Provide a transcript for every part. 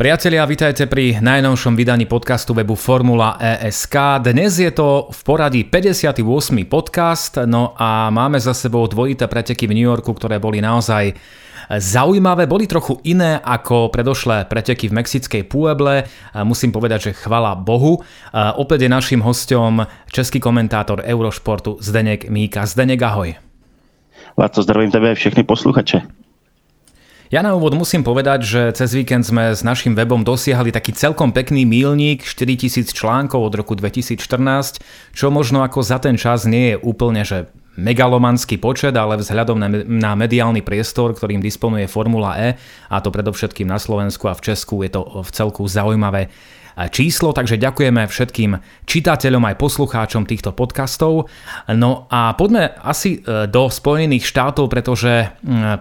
Priatelia, vítajte pri najnovšom vydaní podcastu webu Formula ESK. Dnes je to v poradí 58. podcast, no a máme za sebou dvojité preteky v New Yorku, ktoré boli naozaj zaujímavé, boli trochu iné ako predošlé preteky v mexickej Pueble. Musím povedať, že chvala Bohu. Opäť je našim hostom český komentátor Eurošportu Zdeněk Míka. Zdeněk, ahoj. Láco, zdravím tebe všechny posluchače. Ja na úvod musím povedať, že cez víkend sme s našim webom dosiahli taký celkom pekný mílnik 4000 článkov od roku 2014, čo možno ako za ten čas nie je úplne že megalomanský počet, ale vzhľadom na, na mediálny priestor, ktorým disponuje Formula E, a to predovšetkým na Slovensku a v Česku, je to v celku zaujímavé číslo, takže ďakujeme všetkým čitateľom aj poslucháčom týchto podcastov. No a poďme asi e, do Spojených štátov, pretože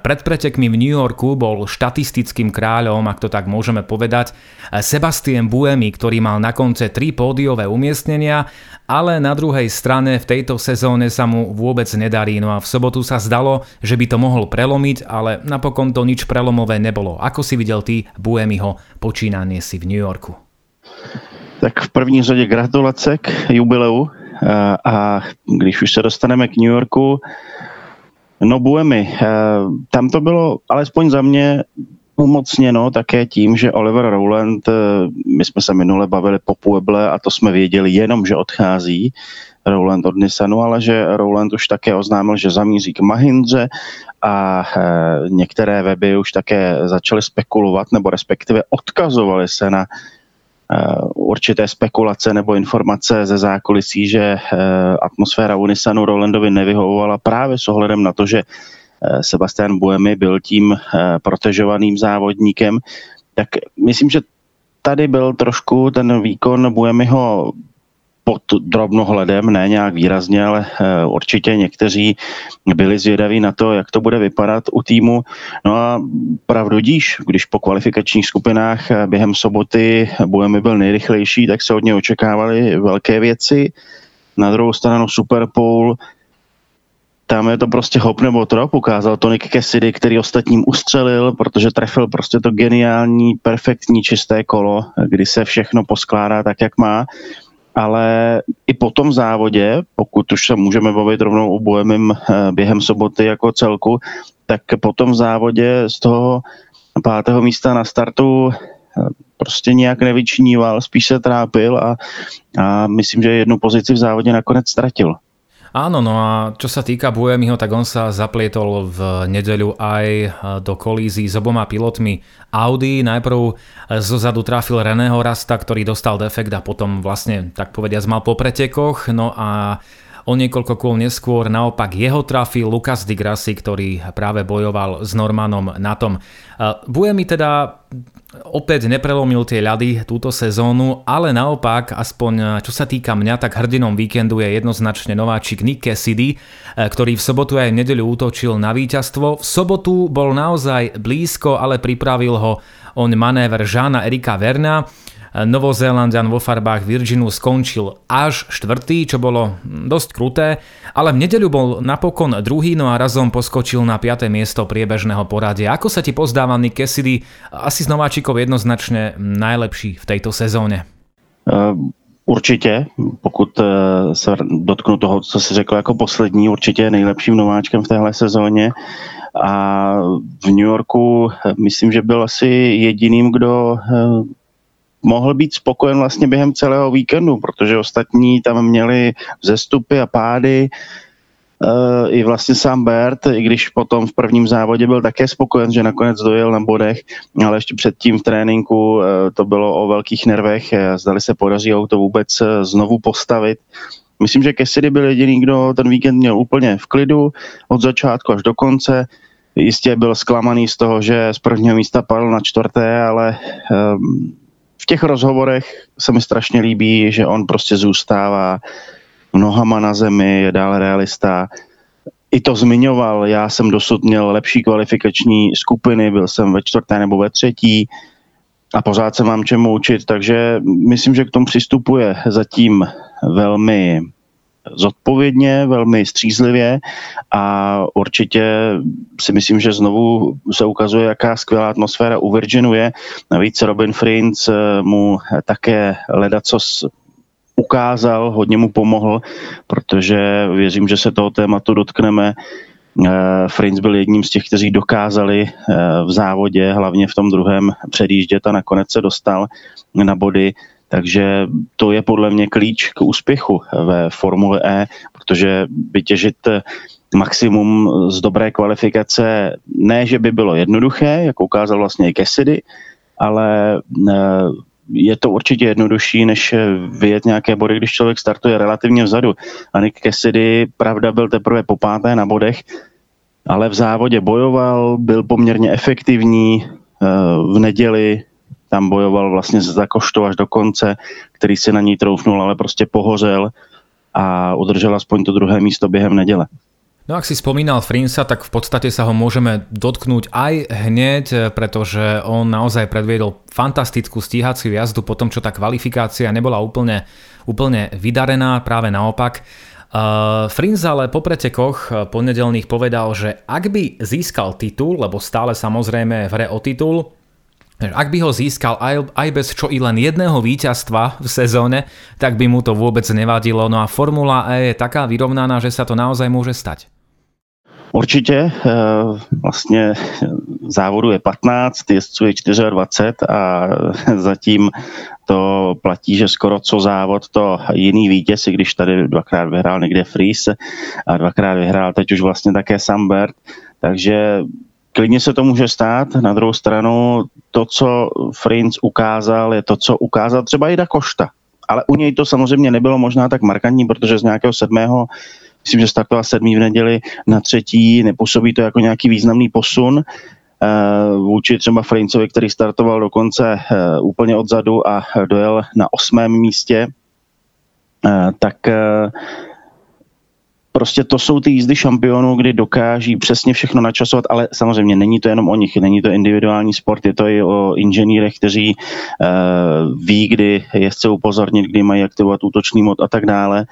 pred pretekmi v New Yorku bol štatistickým kráľom, ak to tak môžeme povedať, Sebastian Buemi, ktorý mal na konce tri pódiové umiestnenia, ale na druhej strane v tejto sezóne sa mu vôbec nedarí. No a v sobotu sa zdalo, že by to mohol prelomiť, ale napokon to nič prelomové nebolo. Ako si videl ty Buemiho počínanie si v New Yorku? Tak v první řadě gratulace k jubileu. A když už se dostaneme k New Yorku, no Buemi, tam to bylo alespoň za mě umocněno také tím, že Oliver Rowland, my jsme se minule bavili po Pueble a to jsme věděli jenom, že odchází Rowland od Nissanu, ale že Rowland už také oznámil, že zamíří k Mahindře a některé weby už také začaly spekulovat nebo respektive odkazovali se na Eh, určité spekulace nebo informace ze zákulisí, že eh, atmosféra Unisanu Rolandovi nevyhovovala právě s ohledem na to, že eh, Sebastian Buemi byl tím protežovaným závodníkem, tak myslím, že tady byl trošku ten výkon Buemiho pod drobnohledem, ne nějak výrazně, ale eh, určitě někteří byli zvědaví na to, jak to bude vypadat u týmu. No a pravdu díš, když po kvalifikačních skupinách eh, během soboty Buemi byl nejrychlejší, tak se od něj očekávaly velké věci. Na druhou stranu Superpool, tam je to prostě hop nebo trop, ukázal to Nick Cassidy, který ostatním ustřelil, protože trefil prostě to geniální, perfektní, čisté kolo, kdy se všechno poskládá tak, jak má ale i po tom závodě, pokud už se můžeme bavit rovnou o Bohemim eh, během soboty jako celku, tak po tom závodě z toho pátého místa na startu eh, prostě nějak nevyčníval, spíš se trápil a, a myslím, že jednu pozici v závodě nakonec ztratil. Áno, no a čo sa týka Buemiho, tak on sa zaplietol v nedeľu aj e, do kolízií s oboma pilotmi Audi. Najprv zo zadu trafil Reného Rasta, ktorý dostal defekt a potom vlastne, tak povediať, mal po pretekoch. No a O niekoľko kôl neskôr naopak jeho trafil Lukas Di Grassi, ktorý práve bojoval s Normanom na tom. Buemi teda opäť neprelomil tie ľady túto sezónu, ale naopak, aspoň čo sa týka mňa, tak hrdinom víkendu je jednoznačne nováčik Nick Cassidy, ktorý v sobotu aj v nedeľu útočil na víťazstvo. V sobotu bol naozaj blízko, ale pripravil ho on manéver Žána Erika Verna. Novozélandian vo farbách Virginu skončil až štvrtý, čo bolo dosť kruté, ale v nedeľu bol napokon druhý, no a razom poskočil na 5. miesto priebežného poradia. Ako sa ti pozdáva Nick Cassidy? Asi z nováčikov jednoznačne najlepší v tejto sezóne. Uh, určitě, pokud uh, se dotknu toho, co si řekl jako poslední, určitě nejlepším nováčkem v téhle sezóně. A v New Yorku eh, myslím, že byl asi jediným, kdo mohl být spokojen vlastně během celého víkendu, protože ostatní tam měli zestupy a pády, Uh, i vlastně sám Bert, i když potom v prvním závodě byl také spokojen, že nakonec dojel na bodech, ale ještě předtím v tréninku uh, to bylo o velkých nervech, zdali se podaří auto vůbec znovu postavit. Myslím, že Cassidy byl jediný, kdo ten víkend měl úplně v klidu od začátku až do konce. Jistě byl zklamaný z toho, že z prvního místa padl na čtvrté, ale um, těch rozhovorech se mi strašně líbí, že on prostě zůstává nohama na zemi, je dál realista. I to zmiňoval, já jsem dosud měl lepší kvalifikační skupiny, byl jsem ve čtvrté nebo ve třetí a pořád se mám čemu učit, takže myslím, že k tomu přistupuje zatím velmi zodpovědně, velmi střízlivě a určitě si myslím, že znovu se ukazuje, jaká skvělá atmosféra u Virginu je. Navíc Robin Friends mu také ledacos ukázal, hodně mu pomohl, protože věřím, že se toho tématu dotkneme. Eh, Frins byl jedním z těch, kteří dokázali eh, v závodě, hlavně v tom druhém, předjíždět a nakonec se dostal na body. Takže to je podle mě klíč k úspěchu ve Formule E, protože vytěžit maximum z dobré kvalifikace ne, že by bylo jednoduché, jak ukázal vlastně i Cassidy, ale eh, je to určitě jednodušší, než vyjet nějaké body, když člověk startuje relativně vzadu. A Nick Cassidy, pravda, byl teprve po páté na bodech, ale v závodě bojoval, byl poměrně efektivní. Eh, v neděli tam bojoval vlastně za koštou až do konce, který si na ní troufnul, ale prostě pohořel a udržel aspoň to druhé místo během neděle. No ak si spomínal Frinsa, tak v podstate sa ho môžeme dotknúť aj hneď, pretože on naozaj predviedol fantastickú stíhaciu jazdu po tom, čo tá kvalifikácia nebola úplne, úplne vydarená, práve naopak. Uh, Frins ale po pretekoch ponedelných povedal, že ak by získal titul, lebo stále samozrejme v hre o titul, ak by ho získal aj, aj bez čo i len jedného víťazstva v sezóne, tak by mu to vôbec nevadilo. No a Formula E je taká vyrovnaná, že sa to naozaj môže stať. Určitě. Eh, vlastně závodu je 15, jezdců je 24 a zatím to platí, že skoro co závod to jiný vítěz, i když tady dvakrát vyhrál někde Fries a dvakrát vyhrál teď už vlastně také Sambert, takže klidně se to může stát. Na druhou stranu to, co Frinz ukázal, je to, co ukázal třeba i Da Košta. Ale u něj to samozřejmě nebylo možná tak markantní, protože z nějakého sedmého myslím, že startoval sedmý v neděli na třetí, nepůsobí to jako nějaký významný posun eh, vůči třeba Freincovi, který startoval dokonce eh, úplně odzadu a dojel na osmém místě, eh, tak prostě to jsou ty jízdy šampionů, kdy dokáží přesně všechno načasovat, ale samozřejmě není to jenom o nich, není to individuální sport, je to i o inženýrech, kteří uh, ví, kdy je chce upozornit, kdy mají aktivovat útočný mod a tak dále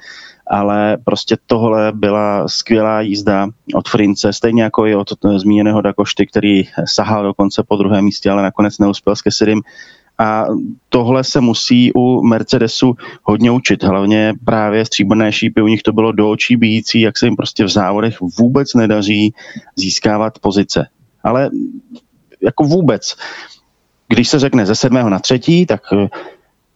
ale prostě tohle byla skvělá jízda od Frince, stejně jako i od zmíněného Dakošty, který sahal dokonce po druhém místě, ale nakonec neuspěl s Kesidym. A tohle se musí u Mercedesu hodně učit, hlavně právě stříbrné šípy, u nich to bylo do očí bíjící, jak se jim prostě v závodech vůbec nedaří získávat pozice. Ale jako vůbec. Když se řekne ze sedmého na třetí, tak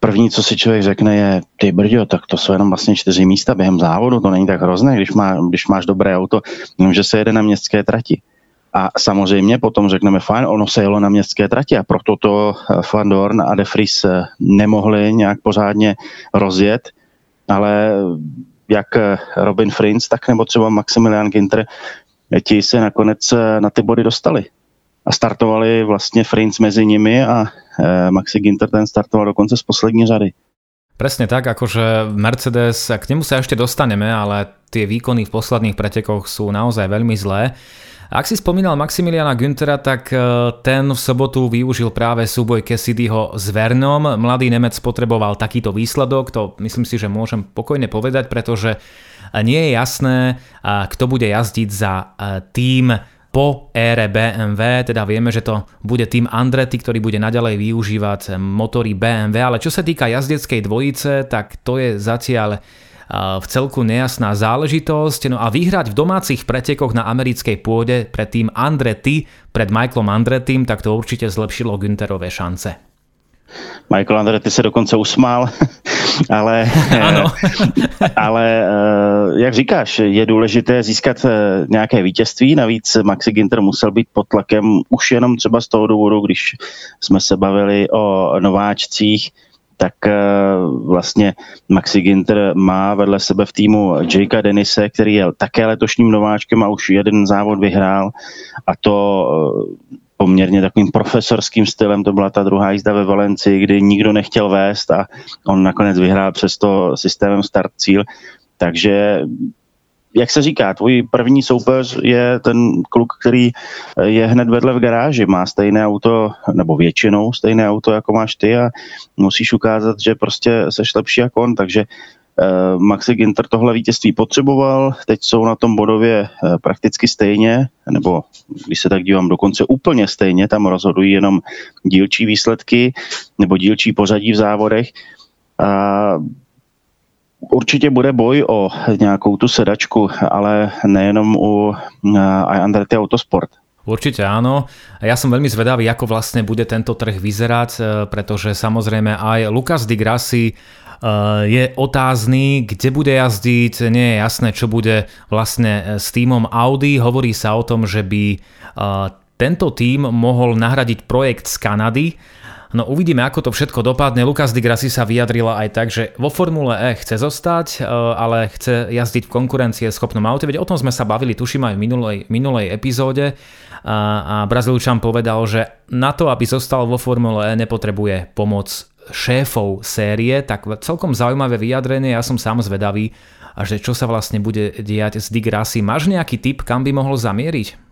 první, co si člověk řekne, je, ty brďo, tak to jsou jenom vlastně čtyři místa během závodu, to není tak hrozné, když, má, když máš dobré auto, že se jede na městské trati. A samozřejmě potom řekneme, fajn, ono se jelo na městské trati a proto to eh, Van Dorn a De Vries eh, nemohli nějak pořádně rozjet, ale jak eh, Robin Frins, tak nebo třeba Maximilian Ginter, ti se nakonec na ty body dostali a startovali vlastně Frins mezi nimi a Maxi Ginter ten startoval dokonce z poslední řady. Presne tak, akože Mercedes, k nemu sa ešte dostaneme, ale tie výkony v posledných pretekoch sú naozaj veľmi zlé. Ak si spomínal Maximiliana Günthera, tak e, ten v sobotu využil práve súboj Cassidyho s Vernom. Mladý Nemec potreboval takýto výsledok, to myslím si, že môžem pokojne povedať, pretože nie je jasné, kto bude jazdiť za tým po ére BMW, teda vieme, že to bude tým Andretti, ktorý bude naďalej využívať motory BMW, ale čo sa týka jazdeckej dvojice, tak to je zatiaľ v celku nejasná záležitosť. No a vyhrať v domácich pretekoch na americkej pôde pred tým Andretti, pred Michaelom Andrettim, tak to určite zlepšilo Günterové šance. Michael Andretti se dokonce usmál, ale, ano. ale eh, jak říkáš, je důležité získat eh, nějaké vítězství, navíc Maxi Ginter musel být pod tlakem už jenom třeba z toho důvodu, když jsme se bavili o nováčcích, tak eh, vlastně Maxi Ginter má vedle sebe v týmu Jakea Denise, který je také letošním nováčkem a už jeden závod vyhrál a to poměrně takovým profesorským stylem. To byla ta druhá jízda ve Valencii, kdy nikdo nechtěl vést a on nakonec vyhrál přesto systémem start cíl. Takže jak se říká, tvůj první soupeř je ten kluk, který je hned vedle v garáži, má stejné auto, nebo většinou stejné auto, jako máš ty a musíš ukázat, že prostě seš lepší jako on, takže Maxi Ginter tohle vítězství potřeboval, teď jsou na tom bodově prakticky stejně, nebo když se tak dívám, dokonce úplně stejně, tam rozhodují jenom dílčí výsledky nebo dílčí pořadí v závodech. A Určitě bude boj o nějakou tu sedačku, ale nejenom u Andretti Autosport. Určite áno. Ja som veľmi zvedavý, ako vlastne bude tento trh vyzerať, e, pretože samozrejme aj Lukas Di Grassi e, je otázny, kde bude jazdiť, nie je jasné, čo bude vlastne s týmom Audi. Hovorí sa o tom, že by tento tým mohol nahradiť projekt z Kanady, No uvidíme, ako to všetko dopadne. Lukas Di Grassi sa vyjadrila aj tak, že vo Formule E chce zostať, e, ale chce jazdiť v konkurencie schopnom aute. Veď o tom sme sa bavili, tuším aj v minulej, minulej epizóde. A, a Brazílčan povedal, že na to, aby zostal vo Formule E, nepotrebuje pomoc šéfov série, tak celkom zaujímavé vyjadrenie, ja som sám zvedavý, a že čo sa vlastne bude diať s Di Grassi. Máš nejaký tip, kam by mohol zamieriť?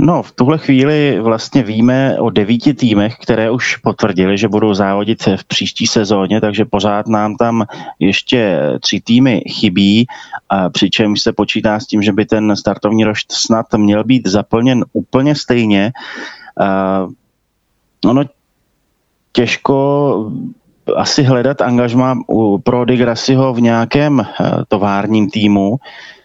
No, v tuhle chvíli vlastně víme o devíti týmech, které už potvrdili, že budou závodit v příští sezóně, takže pořád nám tam ještě tři týmy chybí, přičemž se počítá s tím, že by ten startovní rošt snad měl být zaplněn úplně stejně. Ono těžko asi hledat angažma pro Digrasiho v nějakém továrním týmu, Eh,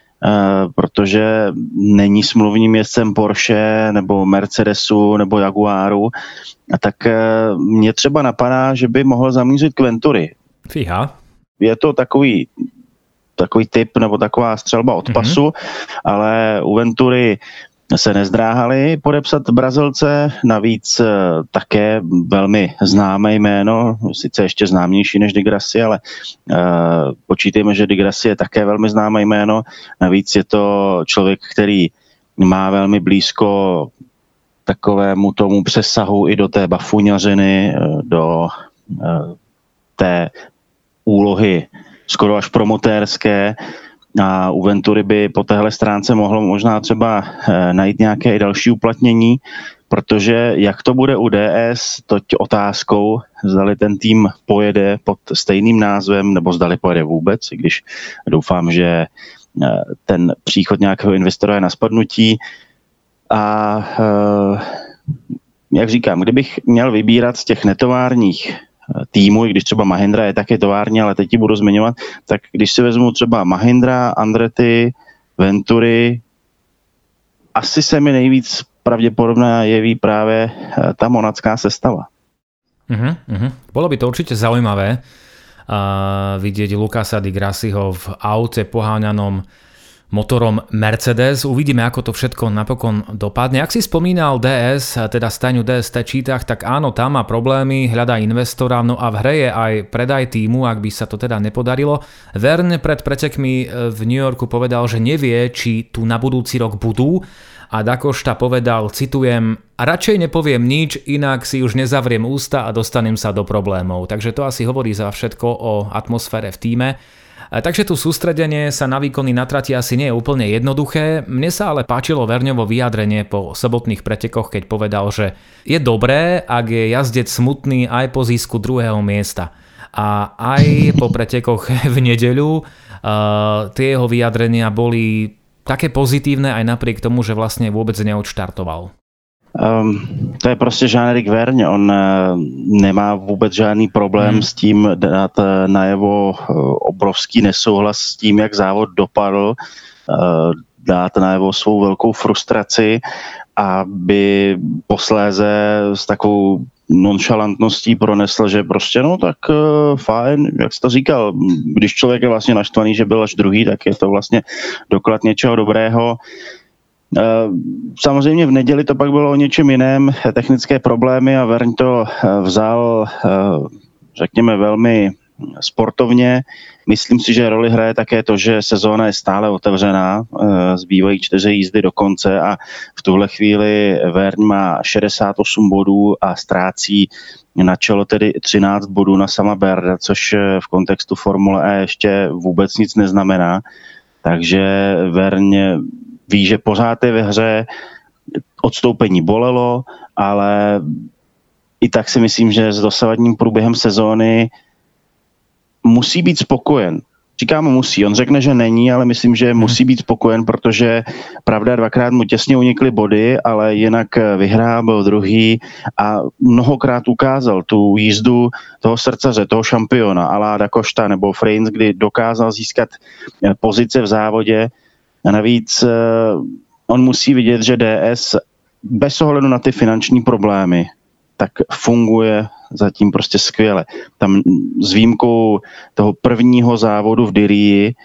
protože není smluvním městcem Porsche nebo Mercedesu nebo Jaguaru, a tak eh, mě třeba napadá, že by mohl zamířit k Ventury. Fíha. Je to takový takový typ nebo taková střelba od mm-hmm. pasu, ale u Ventury se nezdráhali podepsat Brazilce, navíc eh, také velmi známé jméno, sice ještě známější než Degrassi, ale uh, počítejme, že Degrassi je také velmi známé jméno, navíc je to člověk, který má velmi blízko takovému tomu přesahu i do té bafuňařiny, eh, do uh, té úlohy skoro až promotérské, a u Ventury by po téhle stránce mohlo možná třeba eh, najít nějaké další uplatnění, protože jak to bude u DS, toť otázkou, zdali ten tým pojede pod stejným názvem, nebo zdali pojede vůbec, i když doufám, že eh, ten příchod nějakého investora je na spadnutí. A eh, jak říkám, kdybych měl vybírat z těch netovárních týmu, i když třeba Mahindra je také tovární, ale teď ji budu zmiňovat, tak když si vezmu třeba Mahindra, Andretti, Ventury, asi se mi nejvíc pravděpodobná jeví právě eh, ta monacká sestava. Uh-huh, uh-huh. Bolo by to určite zaujímavé uh, vidieť Lukasa di Grassiho v aute poháňanom motorom Mercedes. Uvidíme, ako to všetko napokon dopadne. Ak si spomínal DS, teda stajňu DST čítach, tak áno, tam má problémy, hľadá investora, no a v hre je aj predaj týmu, ak by sa to teda nepodarilo. Verne pred pretekmi v New Yorku povedal, že nevie, či tu na budúci rok budú a Dakošta povedal, citujem, radšej nepoviem nič, inak si už nezavriem ústa a dostanem sa do problémov. Takže to asi hovorí za všetko o atmosfére v týme. Takže tu sústredenie sa na výkony na trati asi nie je úplne jednoduché. Mne sa ale páčilo Verňovo vyjadrenie po sobotných pretekoch, keď povedal, že je dobré, ak je jazdec smutný aj po získu druhého miesta. A aj po pretekoch v nedeľu uh, tie jeho vyjadrenia boli také pozitívne aj napriek tomu, že vlastne vôbec neodštartoval. Um, to je prostě Jean-Éric Vergne, on uh, nemá vůbec žádný problém hmm. s tím dát uh, najevo uh, obrovský nesouhlas s tím, jak závod dopadl, dát najevo svou velkou frustraci, aby posléze s takovou nonšalantností pronesl, že prostě no tak uh, fajn, jak jsi to říkal, když člověk je vlastně naštvaný, že byl až druhý, tak je to vlastně doklad něčeho dobrého. Uh, Eh, samozřejmě v neděli to pak bylo o něčem jiném, technické problémy a Verň to eh, vzal, eh, řekněme, velmi sportovně. Myslím si, že roli hraje také to, že sezóna je stále otevřená, zbývají čtyři jízdy do konce a v tuhle chvíli Verň má 68 bodů a ztrácí na čelo tedy 13 bodů na sama Berda, což v kontextu Formule E ještě vůbec nic neznamená. Takže Verň ví, že pořád je ve hře, odstoupení bolelo, ale i tak si myslím, že s dosavadním průběhem sezóny musí být spokojen. Říkám musí, on řekne, že není, ale myslím, že musí být spokojen, protože pravda, dvakrát mu těsně unikly body, ale jinak vyhrál, byl druhý a mnohokrát ukázal tu jízdu toho srdcaře, toho šampiona, Aláda Košta nebo Freins, kdy dokázal získat pozice v závodě. A navíc eh, on musí vidět, že DS bez ohledu na ty finanční problémy, tak funguje zatím prostě skvěle. Tam s výjimkou toho prvního závodu v Dirii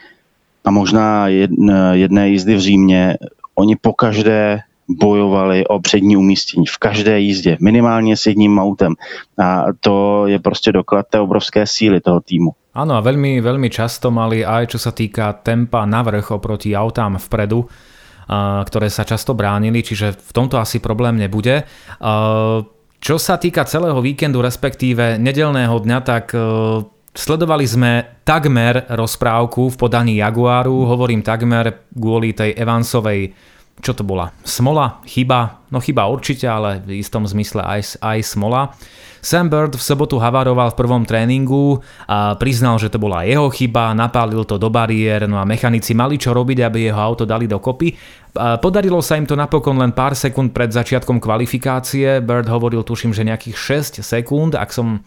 a možná jedné jízdy v Římě, oni po každé bojovali o přední umístění v každé jízdě, minimálně s jedním autem. A to je prostě doklad té obrovské síly toho týmu. Áno, a veľmi, veľmi často mali aj čo sa týka tempa navrh oproti autám vpredu, ktoré sa často bránili, čiže v tomto asi problém nebude. Čo sa týka celého víkendu, respektíve nedelného dňa, tak e, sledovali sme takmer rozprávku v podaní Jaguaru. Hovorím takmer kvôli tej Evansovej čo to bola? Smola? Chyba? No chyba určite, ale v istom zmysle aj, aj smola. Sam Bird v sobotu havaroval v prvom tréningu a priznal, že to bola jeho chyba, napálil to do bariér, no a mechanici mali čo robiť, aby jeho auto dali dokopy. Podarilo sa im to napokon len pár sekúnd pred začiatkom kvalifikácie. Bird hovoril, tuším, že nejakých 6 sekúnd, ak, som,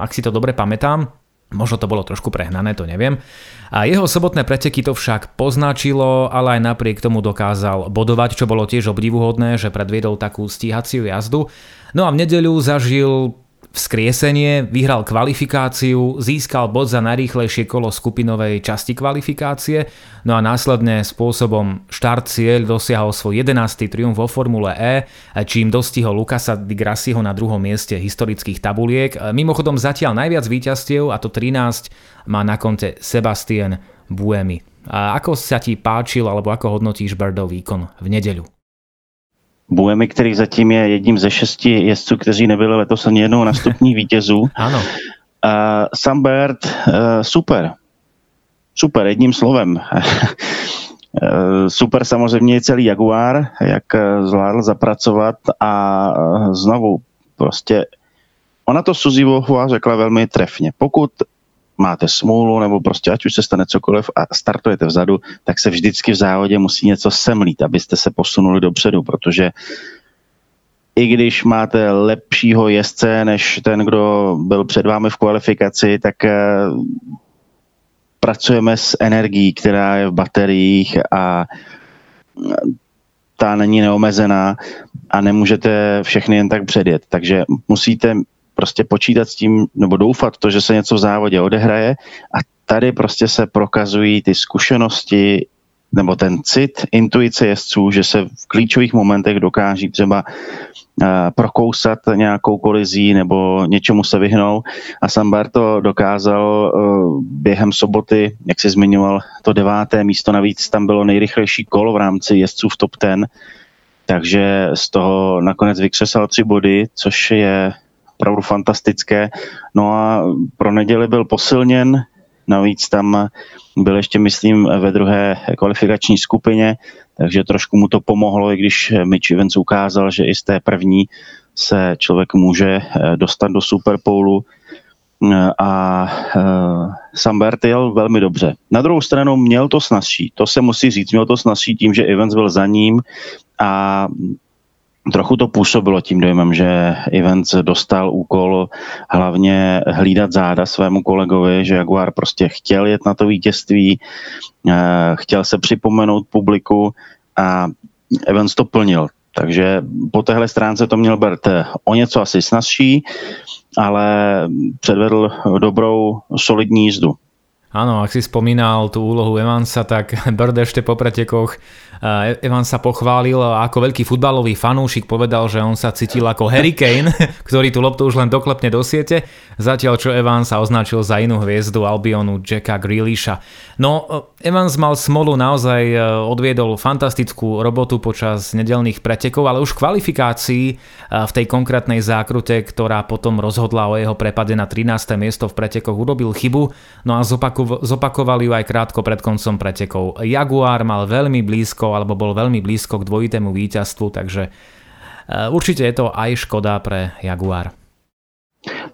ak si to dobre pamätám. Možno to bolo trošku prehnané, to neviem. A jeho sobotné preteky to však poznačilo, ale aj napriek tomu dokázal bodovať, čo bolo tiež obdivuhodné, že predviedol takú stíhaciu jazdu. No a v nedeľu zažil vzkriesenie, vyhral kvalifikáciu, získal bod za najrýchlejšie kolo skupinovej časti kvalifikácie, no a následne spôsobom štart cieľ dosiahol svoj 11. triumf vo Formule E, čím dostihol Lukasa Di Grassiho na druhom mieste historických tabuliek. Mimochodom zatiaľ najviac víťazstiev, a to 13, má na konte Sebastian Buemi. A ako sa ti páčil, alebo ako hodnotíš Birdov výkon v nedeľu? Buemi, který zatím je jedním ze šesti jezdců, kteří nebyli letos ani jednou na stupní vítězů. ano. Uh, Sam uh, super. Super, jedním slovem. super samozřejmě je celý Jaguar, jak zvládl zapracovat a znovu prostě ona to Suzy Wolfová řekla velmi trefně. Pokud máte smůlu nebo prostě ať už se stane cokoliv a startujete vzadu, tak se vždycky v závodě musí něco semlít, abyste se posunuli dopředu, protože i když máte lepšího jezdce než ten, kdo byl před vámi v kvalifikaci, tak eh, pracujeme s energií, která je v bateriích a ta není neomezená a nemůžete všechny jen tak předjet. Takže musíte prostě počítat s tím, nebo doufat to, že se něco v závodě odehraje a tady prostě se prokazují ty zkušenosti nebo ten cit, intuice jezdců, že se v klíčových momentech dokáží třeba uh, prokousat nějakou kolizí nebo něčemu se vyhnou. A Sambar to dokázal uh, během soboty, jak si zmiňoval, to deváté místo, navíc tam bylo nejrychlejší kolo v rámci jezdců v top 10, takže z toho nakonec vykřesal tři body, což je opravdu fantastické. No a pro neděli byl posilněn, navíc tam byl ještě, myslím, ve druhé kvalifikační skupině, takže trošku mu to pomohlo, i když Mitch Evans ukázal, že i z té první se člověk může eh, dostat do Superpowlu eh, a uh, Sam jel velmi dobře. Na druhou stranu měl to snazší, to se musí říct, měl to snazší tím, že Evans byl za ním a Trochu to působilo tím dojmem, že Evans dostal úkol hlavně hlídat záda svému kolegovi, že Jaguar prostě chtěl jet na to vítězství, eh, chtěl se připomenout publiku a Evans to plnil. Takže po téhle stránce to měl Bert o něco asi snazší, ale předvedl dobrou, solidní jízdu. Áno, ak si spomínal tú úlohu Evansa, tak Bird ešte po pretekoch Evan sa pochválil a ako veľký futbalový fanúšik povedal, že on sa cítil ako Harry Kane, ktorý tú loptu už len doklepne do siete, zatiaľ čo Evans sa označil za inú hviezdu Albionu Jacka Grealisha. No, Evans mal smolu, naozaj e, odviedol fantastickú robotu počas nedelných pretekov, ale už v kvalifikácii v tej konkrétnej zákrute, ktorá potom rozhodla o jeho prepade na 13. miesto v pretekoch, urobil chybu, no a zopakoval ju aj krátko pred koncom pretekov. Jaguar mal veľmi blízko blízko alebo bol veľmi blízko k dvojitému víťazstvu, takže e, určite je to aj škoda pre Jaguar.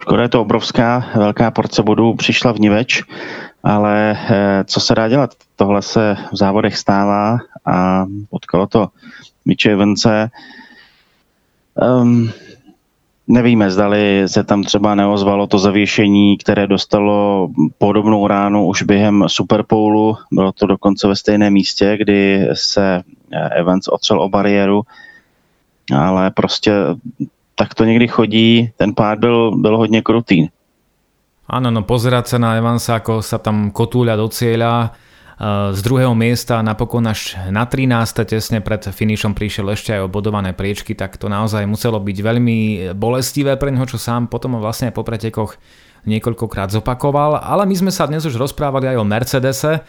Škoda je to obrovská, velká porce bodů přišla v Niveč. ale co se dá dělat? Tohle se v závodech stává a potkalo to Miče Vence. Um, Nevíme, zdali se tam třeba neozvalo to zavěšení, které dostalo podobnou ránu už během Superpoulu. Bylo to dokonce ve stejném místě, kdy se Evans otřel o bariéru, ale prostě tak to někdy chodí. Ten pád byl, byl hodně krutý. Áno, no pozerať sa na Evansa, ako sa tam kotúľa do cieľa, z druhého miesta napokon až na 13. tesne pred finišom prišiel ešte aj o bodované priečky, tak to naozaj muselo byť veľmi bolestivé pre neho, čo sám potom vlastne po pretekoch niekoľkokrát zopakoval. Ale my sme sa dnes už rozprávali aj o Mercedese,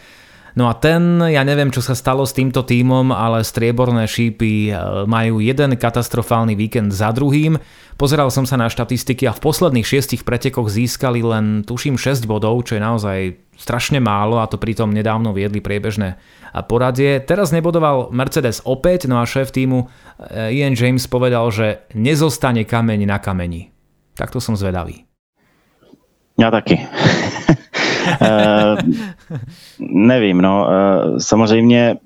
No a ten, ja neviem, čo sa stalo s týmto tímom, ale strieborné šípy e, majú jeden katastrofálny víkend za druhým. Pozeral som sa na štatistiky a v posledných šiestich pretekoch získali len, tuším, 6 bodov, čo je naozaj strašne málo a to pritom nedávno viedli priebežné poradie. Teraz nebodoval Mercedes opäť, no a šéf týmu e, Ian James povedal, že nezostane kameň na kameni. Takto som zvedavý. Ja taky. Eh, nevím, no. Eh, samozřejmě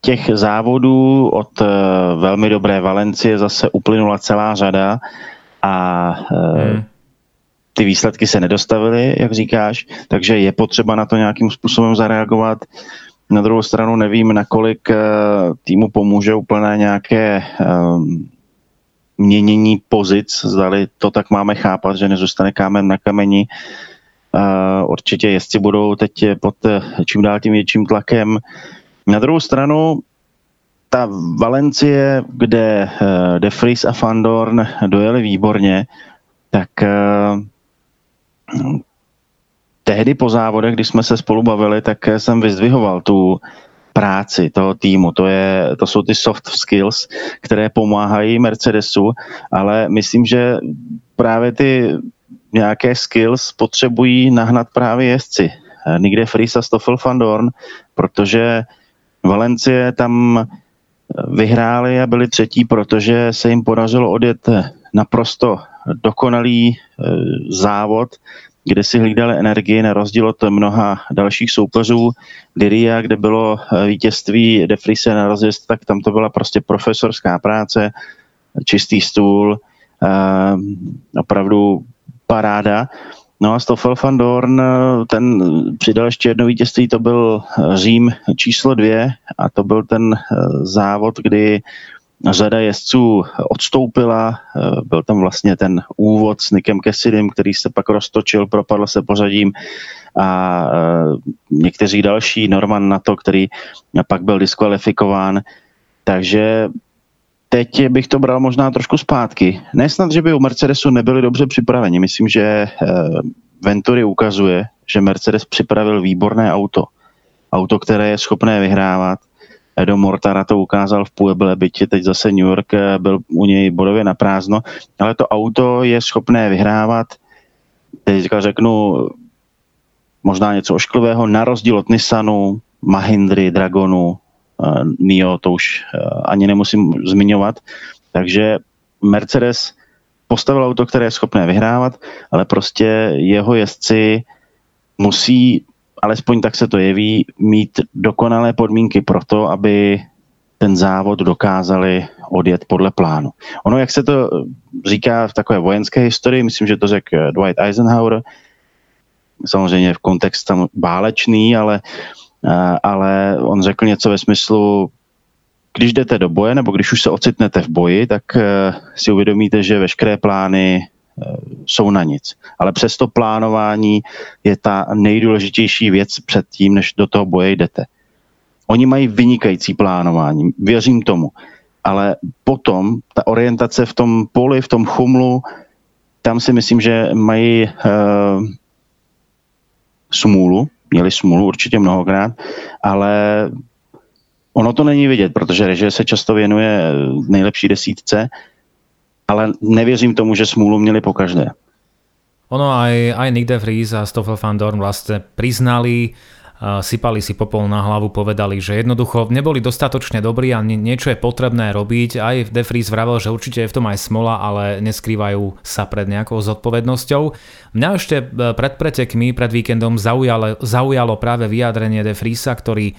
těch závodů od eh, velmi dobré Valencie zase uplynula celá řada a hmm. ty výsledky se nedostavily, jak říkáš, takže je potřeba na to nějakým způsobem zareagovat. Na druhou stranu nevím, nakolik týmu pomůže úplné nějaké měnění pozic, zdali to tak máme chápat, že nezůstane kámen na kameni, Určitě jezdci budou teď pod čím dál tím větším tlakem. Na druhou stranu ta Valencie, kde eh, De Vries a Van Dorn dojeli výborně, tak eh, tehdy po závodech, když jsme se spolu bavili, tak jsem vyzdvihoval tu práci toho týmu. To, je, to jsou ty soft skills, které pomáhají Mercedesu, ale myslím, že právě ty nějaké skills potřebují nahnat právě jezdci. Eh, Nikde Fries a Stoffel van Dorn, protože Valencie tam eh, vyhráli a byli třetí, protože se jim podařilo odjet naprosto dokonalý eh, závod, kde si hlídali energii na rozdíl od mnoha dalších soupeřů. Diria, kde bylo vítězství De Friese na rozjezd, tak tam to byla prostě profesorská práce, čistý stůl, opravdu paráda. No a Stoffel van Dorn, ten přidal ještě jedno vítězství, to byl Řím číslo dvě a to byl ten eh, závod, kdy řada jezdců odstoupila, eh, byl tam vlastně ten úvod s Nikem Kessidym, který se pak roztočil, propadl se pořadím a eh, někteří další, Norman na to, který pak byl diskvalifikován. Takže Teď bych to bral možná trošku zpátky. Nesnad, že by u Mercedesu nebyli dobře připraveni. Myslím, že eh, Venturi ukazuje, že Mercedes připravil výborné auto. Auto, které je schopné vyhrávat. Edo Mortara to ukázal v Pueble, byť teď zase New York eh, byl u něj bodově na prázdno, ale to auto je schopné vyhrávat. Teďka řeknu možná něco ošklivého, na rozdíl od Nissanu, Mahindry, Dragonu, NIO, to už eh, ani nemusím zmiňovat. Takže Mercedes postavil auto, které je schopné vyhrávat, ale prostě jeho jezdci musí, alespoň tak se to jeví, mít dokonalé podmínky pro to, aby ten závod dokázali odjet podle plánu. Ono, jak se to říká v takové vojenské historii, myslím, že to řekl Dwight Eisenhower, samozřejmě v kontext tam válečný, ale Eh, ale on řekl něco ve smyslu, když jdete do boje, nebo když už se ocitnete v boji, tak eh, si uvědomíte, že veškeré plány eh, jsou na nic. Ale přesto plánování je ta nejdůležitější věc před tím, než do toho boje jdete. Oni mají vynikající plánování, věřím tomu. Ale potom ta orientace v tom poli, v tom chumlu, tam si myslím, že mají uh, smůlu, měli smůlu určitě mnohokrát, ale ono to není vidět, protože režie se často věnuje nejlepší desítce, ale nevěřím tomu, že smůlu měli po každé. Ono aj, aj Nick de Vries a Stoffel van Dorn vlastne priznali sypali si popol na hlavu, povedali, že jednoducho neboli dostatočne dobrí a niečo je potrebné robiť. Aj De Vries vravel, že určite je v tom aj smola, ale neskrývajú sa pred nejakou zodpovednosťou. Mňa ešte e, pred pretekmi, pred víkendom zaujalo, zaujalo práve vyjadrenie De Vriesa, ktorý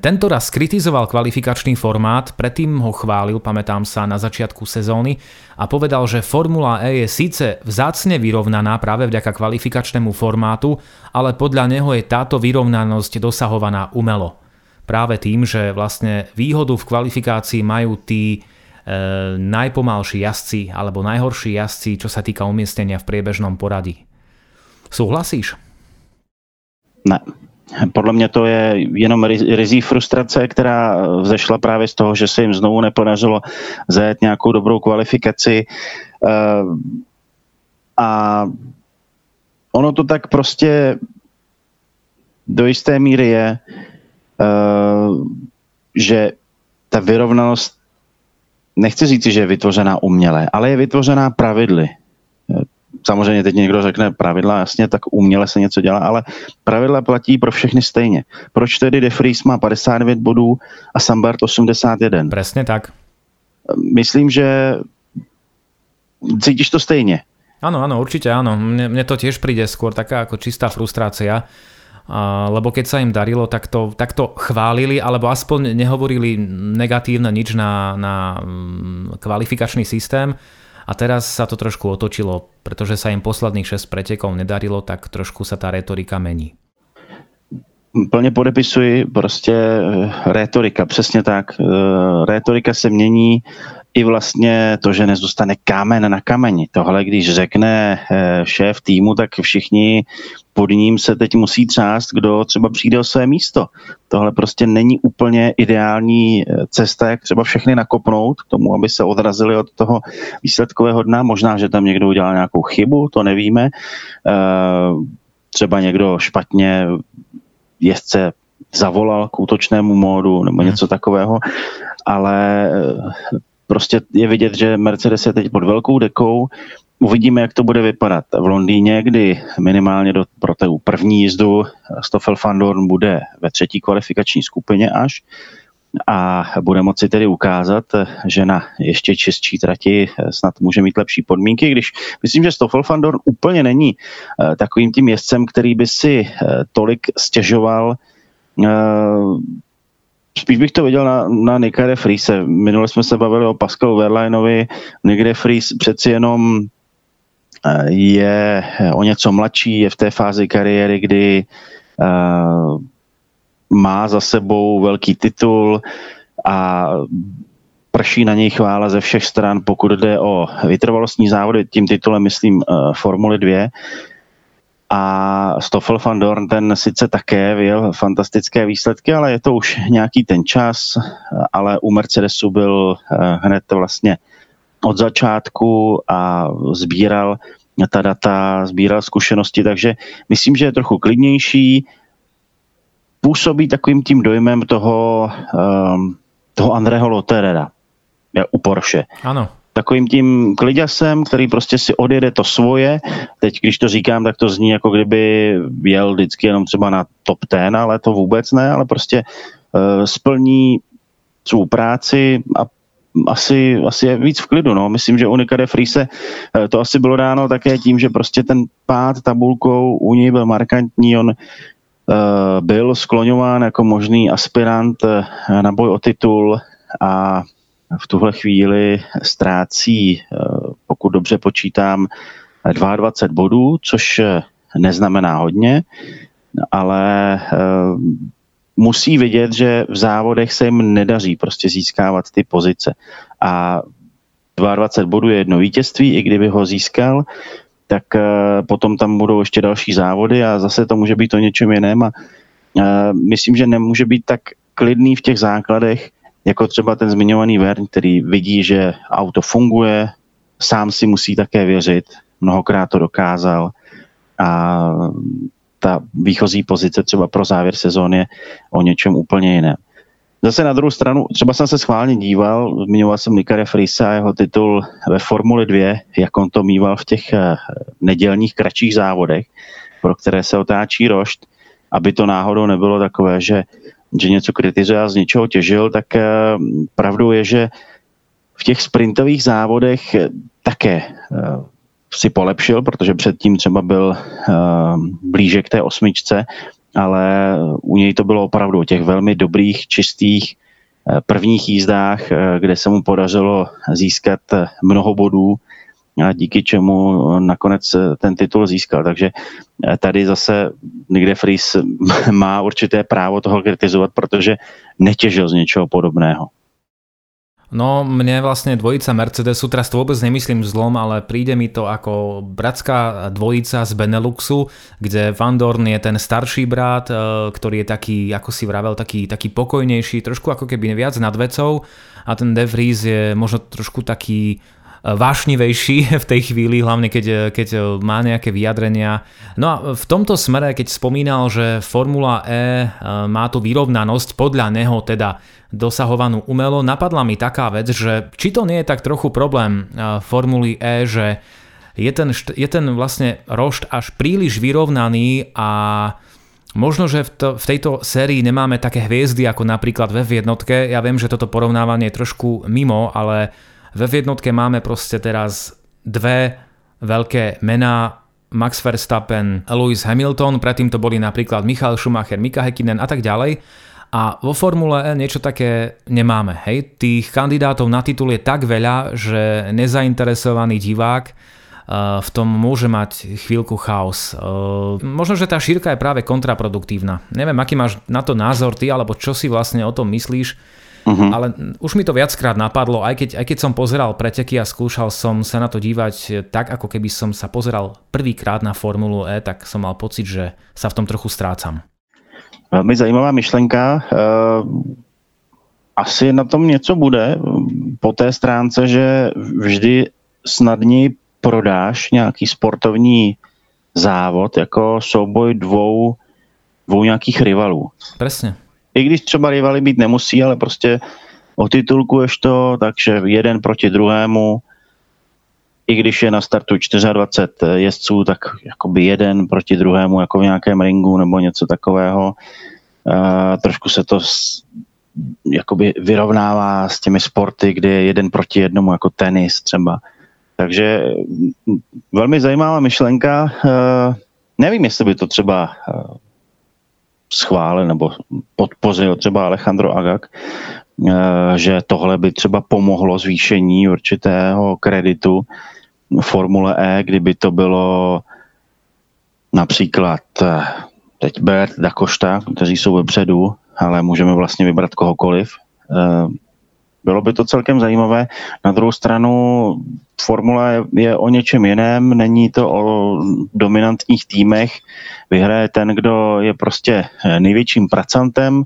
tento raz skritizoval kvalifikačný formát, predtým ho chválil, pamätám sa, na začiatku sezóny a povedal, že Formula E je síce vzácne vyrovnaná práve vďaka kvalifikačnému formátu, ale podľa neho je táto vyrovnanosť dosahovaná umelo. Práve tým, že vlastne výhodu v kvalifikácii majú tí e, najpomalší jazdci alebo najhorší jazdci, čo sa týka umiestnenia v priebežnom poradí. Súhlasíš? Ne. Podle mě to je jenom rizí frustrace, která vzešla právě z toho, že se jim znovu nepodařilo zajet nějakou dobrou kvalifikaci. Eh, a ono to tak prostě do jisté míry je, eh, že ta vyrovnanost, nechci říct, že je vytvořená uměle, ale je vytvořená pravidly samozřejmě teď někdo řekne pravidla, jasně, tak uměle se něco dělá, ale pravidla platí pro všechny stejně. Proč tedy De Vries má 59 bodů a Sambart 81? Přesně tak. Myslím, že cítíš to stejně. Áno, áno, určite áno. Mne, mne to tiež príde skôr taká ako čistá frustrácia, a, lebo keď sa im darilo, tak to, tak to chválili, alebo aspoň nehovorili negatívne nič na, na mm, kvalifikačný systém a teraz sa to trošku otočilo, pretože sa im posledných 6 pretekov nedarilo, tak trošku sa tá retorika mení. Plně podepisuji, prostě eh, retorika, přesně tak. Eh, retorika se mění, i vlastně to, že nezůstane kámen na kameni. Tohle, když řekne eh, šéf týmu, tak všichni pod ním se teď musí třást, kdo třeba přijde o své místo. Tohle prostě není úplně ideální eh, cesta, jak třeba všechny nakopnout k tomu, aby se odrazili od toho výsledkového dna. Možná, že tam někdo udělal nějakou chybu, to nevíme. Eh, třeba někdo špatně jezdce zavolal k útočnému módu nebo něco takového, ale prostě je vidět, že Mercedes je teď pod velkou dekou, Uvidíme, jak to bude vypadat. V Londýně, kdy minimálně do, pro tu první jízdu Stoffel van Dorn bude ve třetí kvalifikační skupině až a bude moci tedy ukázat, že na ještě čistší trati snad může mít lepší podmínky, když myslím, že Stoffel van Dorn úplně není eh, takovým tím jezdcem, který by si eh, tolik stěžoval eh, Spíš bych to viděl na, na Nikare Friese. Minule jsme se bavili o Pascalu Verlainovi. Nikde Fries přeci jenom eh, je o něco mladší, je v té fázi kariéry, kdy uh, má za sebou velký titul a prší na něj chvála ze všech stran, pokud jde o vytrvalostní závody, tím titulem myslím uh, Formuli 2, a Stoffel van Dorn ten sice také vyjel fantastické výsledky, ale je to už nějaký ten čas, ale u Mercedesu byl eh, hned vlastně od začátku a sbíral ta data, sbíral zkušenosti, takže myslím, že je trochu klidnější, působí takovým tím dojmem toho, um, toho Andreho Loterera u Porsche. Ano takovým tím kliďasem, který prostě si odjede to svoje. Teď, když to říkám, tak to zní jako kdyby jel vždycky jenom třeba na top ten, ale to vůbec ne, ale prostě uh, splní svou práci a asi, asi je víc v klidu. No. Myslím, že u Nikade Friese uh, to asi bylo dáno také tím, že prostě ten pád tabulkou u něj byl markantní. On uh, byl skloňován jako možný aspirant uh, na boj o titul a v tuhle chvíli ztrácí, eh, pokud dobře počítám, 22 bodů, což eh, neznamená hodně, ale eh, musí vidět, že v závodech se jim nedaří prostě získávat ty pozice. A 22 bodů je jedno vítězství, i kdyby ho získal, tak potom tam budou ještě další závody a zase to může být o něčem jiném a myslím, že nemůže být tak klidný v těch základech, jako třeba ten zmiňovaný Vern, který vidí, že auto funguje, sám si musí také věřit, mnohokrát to dokázal a ta výchozí pozice třeba pro závěr sezóny je o něčem úplně jiném. Zase na druhou stranu, třeba jsem se schválně díval, zmiňoval jsem Nikare Frisa a jeho titul ve Formuli 2, jak on to mýval v těch eh, nedělních kratších závodech, pro které se otáčí rošt. aby to náhodou nebylo takové, že, že něco kritizuje a z něčeho těžil, tak eh, pravdou je, že v těch sprintových závodech také si polepšil, protože předtím třeba byl blíže k té osmičce, ale u něj to bylo opravdu o těch velmi dobrých, čistých prvních jízdách, kde se mu podařilo získat mnoho bodů díky čemu nakonec ten titul získal. Takže tady zase někde Fries má určité právo toho kritizovat, protože netěžil z něčeho podobného. No, mne vlastne dvojica Mercedesu, teraz to vôbec nemyslím zlom, ale príde mi to ako bratská dvojica z Beneluxu, kde Van Dorn je ten starší brat, ktorý je taký, ako si vravel, taký, taký pokojnejší, trošku ako keby viac nad vecou a ten De Vries je možno trošku taký vášnivejší v tej chvíli, hlavne keď, keď má nejaké vyjadrenia. No a v tomto smere, keď spomínal, že Formula E, má tú vyrovnanosť podľa neho teda dosahovanú umelo, napadla mi taká vec, že či to nie je tak trochu problém Formuly E, že je ten, je ten vlastne rošt až príliš vyrovnaný a Možno, že v, to, v tejto sérii nemáme také hviezdy ako napríklad ve jednotke. Ja viem, že toto porovnávanie je trošku mimo, ale ve jednotke máme proste teraz dve veľké mená Max Verstappen, Lewis Hamilton, predtým to boli napríklad Michal Schumacher, Mika Häkkinen a tak ďalej. A vo Formule E niečo také nemáme. Hej? Tých kandidátov na titul je tak veľa, že nezainteresovaný divák eh, v tom môže mať chvíľku chaos. Eh, možno, že tá šírka je práve kontraproduktívna. Neviem, aký máš na to názor ty, alebo čo si vlastne o tom myslíš, Uh-huh. Ale už mi to viackrát napadlo, aj keď, aj keď som pozeral preteky a skúšal som sa na to dívať tak, ako keby som sa pozeral prvýkrát na Formulu E, tak som mal pocit, že sa v tom trochu strácam. Velmi zajímavá myšlenka. Eh, asi na tom něco bude po té stránce, že vždy snadněji prodáš nějaký sportovní závod jako souboj dvou, dvou nějakých rivalů. Presne i když třeba rivali být nemusí, ale prostě o titulkuješ to, takže jeden proti druhému, i když je na startu 24 jezdců, tak jakoby jeden proti druhému, jako v nějakém ringu nebo něco takového. Uh, trošku se to s, jakoby vyrovnává s těmi sporty, kde je jeden proti jednomu, jako tenis třeba. Takže velmi zajímavá myšlenka. Nevím, jestli by to třeba schválil nebo podpořil třeba Alejandro Agak, eh, že tohle by třeba pomohlo zvýšení určitého kreditu Formule E, kdyby to bylo například eh, teď Bert Dakošta, kteří jsou vepředu, ale můžeme vlastně vybrat kohokoliv. Eh, bylo by to celkem zajímavé. Na druhou stranu formule je o něčem jiném, není to o dominantních týmech. Vyhraje ten, kdo je prostě největším pracantem,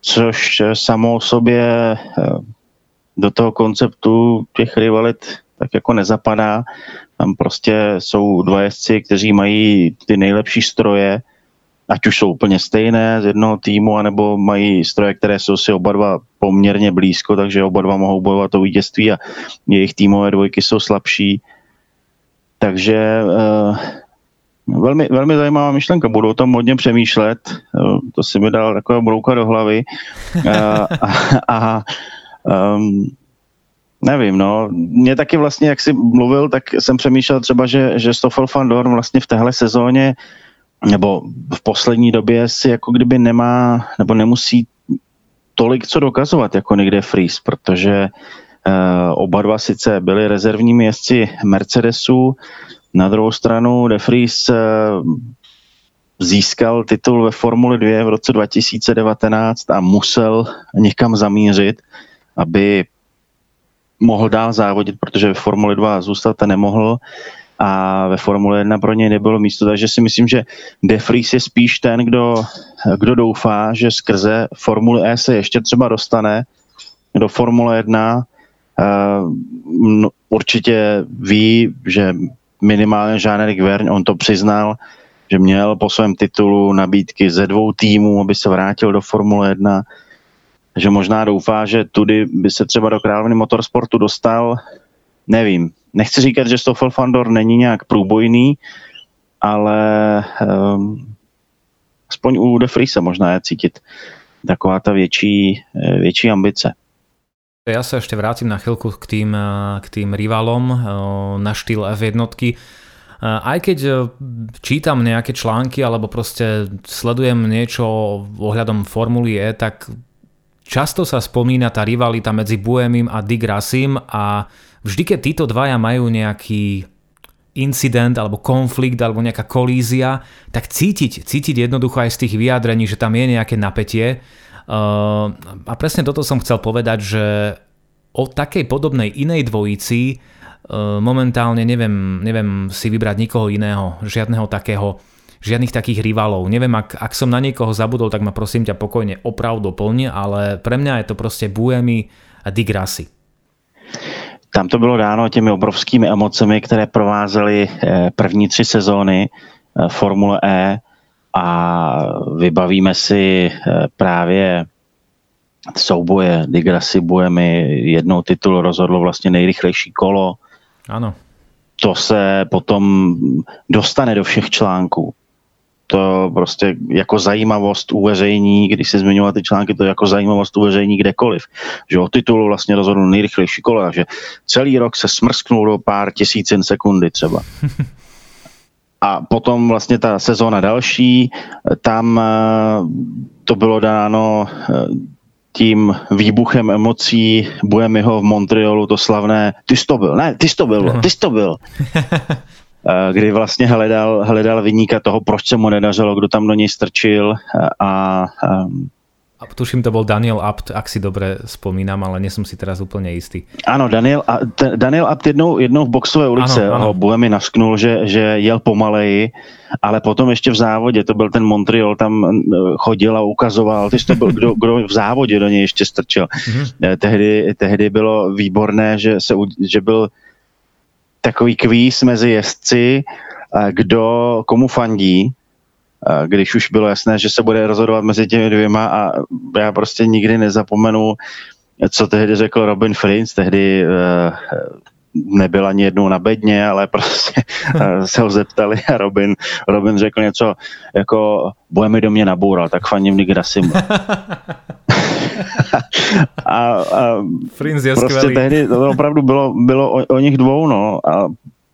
což samo o sobě eh, do toho konceptu těch rivalit tak jako nezapadá. Tam prostě jsou dva jezdci, kteří mají ty nejlepší stroje, ať už jsou úplně stejné z jednoho týmu, anebo mají stroje, které jsou si oba dva poměrně blízko, takže oba dva mohou bojovat o vítězství a jejich týmové dvojky jsou slabší. Takže uh, velmi, velmi zajímavá myšlenka, budu o tom hodně přemýšlet, uh, to si mi dal taková brouka do hlavy. Uh, a, a um, Nevím, no. Mě taky vlastně, jak jsi mluvil, tak jsem přemýšlel třeba, že, že Stoffel van Dorn vlastně v téhle sezóně nebo v poslední době si jako kdyby nemá, nebo nemusí tolik co dokazovat jako někde Fries, protože uh, oba dva sice byli rezervními jezdci Mercedesu, na druhou stranu De Vries uh, získal titul ve Formuli 2 v roce 2019 a musel někam zamířit, aby mohl dál závodit, protože ve Formuli 2 zůstat nemohl a ve Formule 1 pro něj nebylo místo, takže si myslím, že De Vries je spíš ten, kdo, kdo doufá, že skrze Formule E se ještě třeba dostane do Formule 1. Uh, no, určitě ví, že minimálně Jean-Éric Vergne, on to přiznal, že měl po svém titulu nabídky ze dvou týmů, aby se vrátil do Formule 1, že možná doufá, že tudy by se třeba do královny motorsportu dostal, nevím, nechci říkat, že Stoffel Fandor není nějak průbojný, ale um, aspoň u De Friese možná je cítit taková ta větší, větší ambice. Ja sa ešte vrátim na chvíľku k tým, k tým rivalom na štýl F1. Aj keď čítam nejaké články alebo proste sledujem niečo ohľadom Formuly E, tak často sa spomína tá rivalita medzi Buemim a Dick Rassim a vždy, keď títo dvaja majú nejaký incident alebo konflikt alebo nejaká kolízia, tak cítiť, cítiť jednoducho aj z tých vyjadrení, že tam je nejaké napätie Uh, a presne toto som chcel povedať, že o takej podobnej inej dvojici uh, momentálne neviem, neviem si vybrať nikoho iného, žiadneho takého žiadnych takých rivalov. Neviem, ak, ak som na niekoho zabudol, tak ma prosím ťa pokojne oprav doplň, ale pre mňa je to proste Buemi a Digrassi. Tam to bylo dáno těmi obrovskými emocemi, které provázely eh, první tři sezóny eh, Formule E a vybavíme si eh, právě souboje Digrassi Buemi, jednou titul rozhodlo vlastně nejrychlejší kolo. Ano. To se potom dostane do všech článků. To prostě jako zajímavost uveřejní, když se zmiňoval ty články, to jako zajímavost uveřejní kdekoliv. Že o titulu vlastně rozhodl nejrychlejší kolo, že celý rok se smrsknul do pár tisícin sekundy třeba. A potom vlastně ta sezóna další, tam eh, to bylo dáno eh, tím výbuchem emocí Buemiho v Montrealu, to slavné, ty jsi to byl, ne, ty jsi to byl, ty jsi to byl. Eh, kdy vlastně hledal, hledal vyníka toho, proč se mu nedařilo, kdo tam do něj strčil a, a a tuším, to bol Daniel Apt, ak si dobre spomínam, ale nie som si teraz úplne istý. Ano, Daniel, a, Daniel Apt jednou, jednou v boxové ulice ano, ano. ho Buemi nasknul, že, že jel pomaleji, ale potom ještě v závodě, to byl ten Montreal, tam chodil a ukazoval, ty to byl, kdo, kdo v závodě do něj ještě strčil. Mm-hmm. Tehdy, tehdy bylo výborné, že, se, že byl takový kvíz mezi jezdci, kdo komu fandí, když už bylo jasné, že se bude rozhodovat mezi těmi dvěma a já prostě nikdy nezapomenu, co tehdy řekl Robin Frins, tehdy eh, nebyl ani jednou na bedně, ale prostě eh, se ho zeptali a Robin, Robin řekl něco jako budeme do mě naboural, tak faním Nick Rassimu. a, a Prince je prostě skvělý. tehdy to opravdu bylo, bylo o, o nich dvou, no. A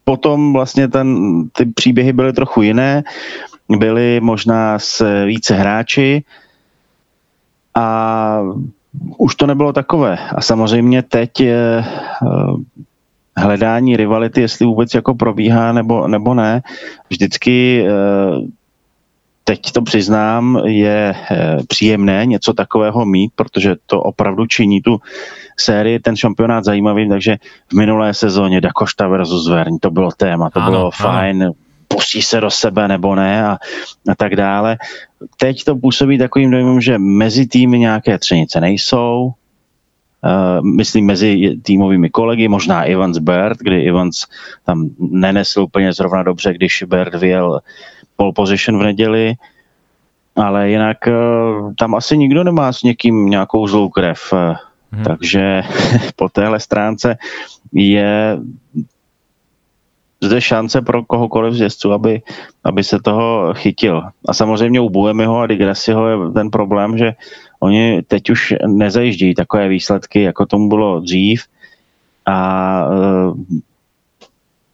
potom vlastně ten, ty příběhy byly trochu jiné byli možná s více hráči a už to nebylo takové. A samozřejmě teď je eh, hledání rivality, jestli vůbec jako probíhá nebo, nebo ne. Vždycky eh, teď to přiznám, je eh, příjemné něco takového mít, protože to opravdu činí tu sérii, ten šampionát zajímavým, takže v minulé sezóně Dakošta versus Verň, to bylo téma, to ano, bylo ano. fajn, pustí se do sebe nebo ne a, a tak dále. Teď to působí takovým dojmem, že mezi týmy nějaké třenice nejsou, myslím mezi týmovými kolegy, možná Evans Bird, kdy Evans tam nenesl úplně zrovna dobře, když Bird vyjel pole position v neděli, ale jinak uh, tam asi nikdo nemá s někým nějakou zlou krev. Hmm. Takže po téhle stránce je zde šance pro kohokoliv z jezdců, aby, aby se toho chytil. A samozřejmě u Buemiho a Digressiho je ten problém, že oni teď už nezajíždějí takové výsledky, jako tomu bylo dřív. A eh,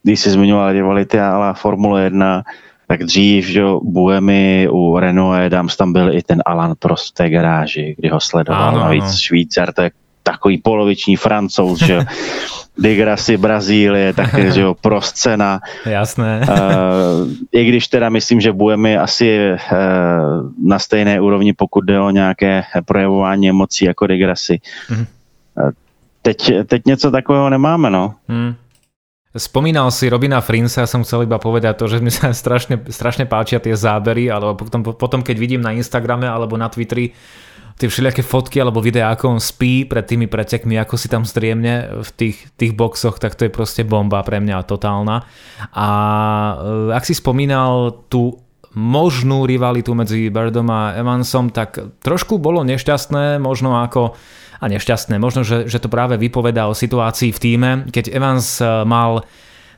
když si zmiňoval rivality a Formule 1, tak dřív, že Buemi u Renault Dams tam byl i ten Alan Prost v té garáži, kdy ho sledoval. Ano, Navíc ano. Švýcar, to je takový poloviční francouz, že Degrassi Brazílie, tak že jo, proscena. Jasné. Uh, I když teda myslím, že Buemi asi uh, na stejné úrovni, pokud jde o nějaké projevování emocí jako Degrassi. Mm. Uh, teď, teď něco takového nemáme, no. Mm. Spomínal si Robina Frinsa, som chcel iba povedať to, že mi sa strašne, strašne páčia tie zábery, ale potom, potom keď vidím na Instagrame alebo na Twitteri tie všelijaké fotky alebo videá, ako on spí pred tými pretekmi, ako si tam striemne v tých, tých boxoch, tak to je proste bomba pre mňa totálna. A e, ak si spomínal tú možnú rivalitu medzi Birdom a Evansom, tak trošku bolo nešťastné, možno ako a nešťastné, možno, že, že to práve vypovedá o situácii v týme, keď Evans e, mal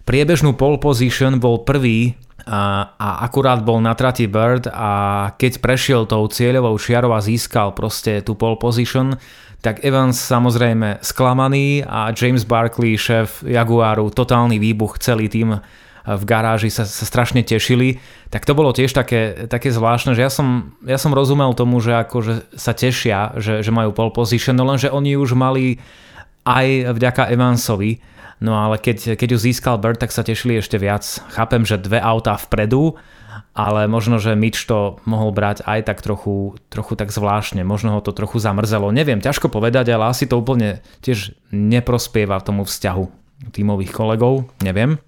priebežnú pole position bol prvý a, a akurát bol na trati Bird a keď prešiel tou cieľovou čiarou a získal proste tú pole position, tak Evans samozrejme sklamaný a James Barkley, šéf Jaguaru, totálny výbuch, celý tým v garáži sa, sa strašne tešili, tak to bolo tiež také, také zvláštne, že ja som, ja som rozumel tomu, že akože sa tešia, že, že majú pole position, no lenže oni už mali aj vďaka Evansovi, no ale keď, keď ju získal Bird, tak sa tešili ešte viac. Chápem, že dve autá vpredu, ale možno, že Mitch to mohol brať aj tak trochu, trochu tak zvláštne, možno ho to trochu zamrzelo, neviem, ťažko povedať, ale asi to úplne tiež neprospieva tomu vzťahu tímových kolegov, neviem.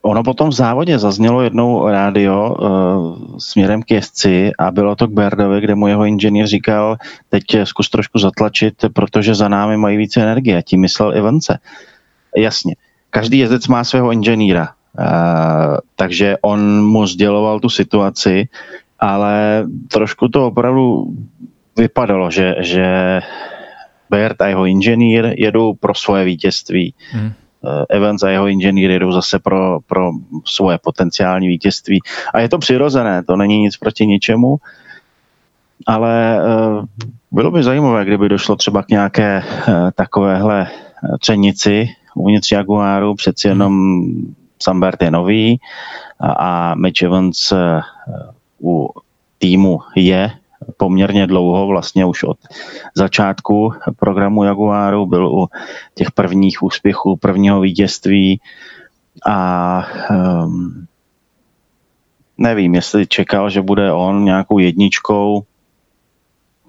Ono potom v závodě zaznělo jednou rádio uh, směrem k jezdci a bylo to k Berdovi, kde mu jeho inženýr říkal, teď zkus trošku zatlačit, protože za námi mají více energie. Tím myslel Ivance. Jasně, každý jezdec má svého inženýra, uh, takže on mu sděloval tu situaci, ale trošku to opravdu vypadalo, že, že Bert a jeho inženýr jedou pro svoje vítězství. Hmm. Eh, Evans a jeho inženýry jdou zase pro, pro svoje potenciální vítězství. A je to přirozené, to není nic proti ničemu, ale uh, bylo by zajímavé, kdyby došlo třeba k nějaké takovéhle třenici uvnitř Jaguaru, přeci hmm. jenom Sambert je nový a, a Mitch Evans uh, u týmu je poměrně dlouho, vlastně už od začátku programu Jaguaru, byl u těch prvních úspěchů, prvního vítězství a um, nevím, jestli čekal, že bude on nějakou jedničkou,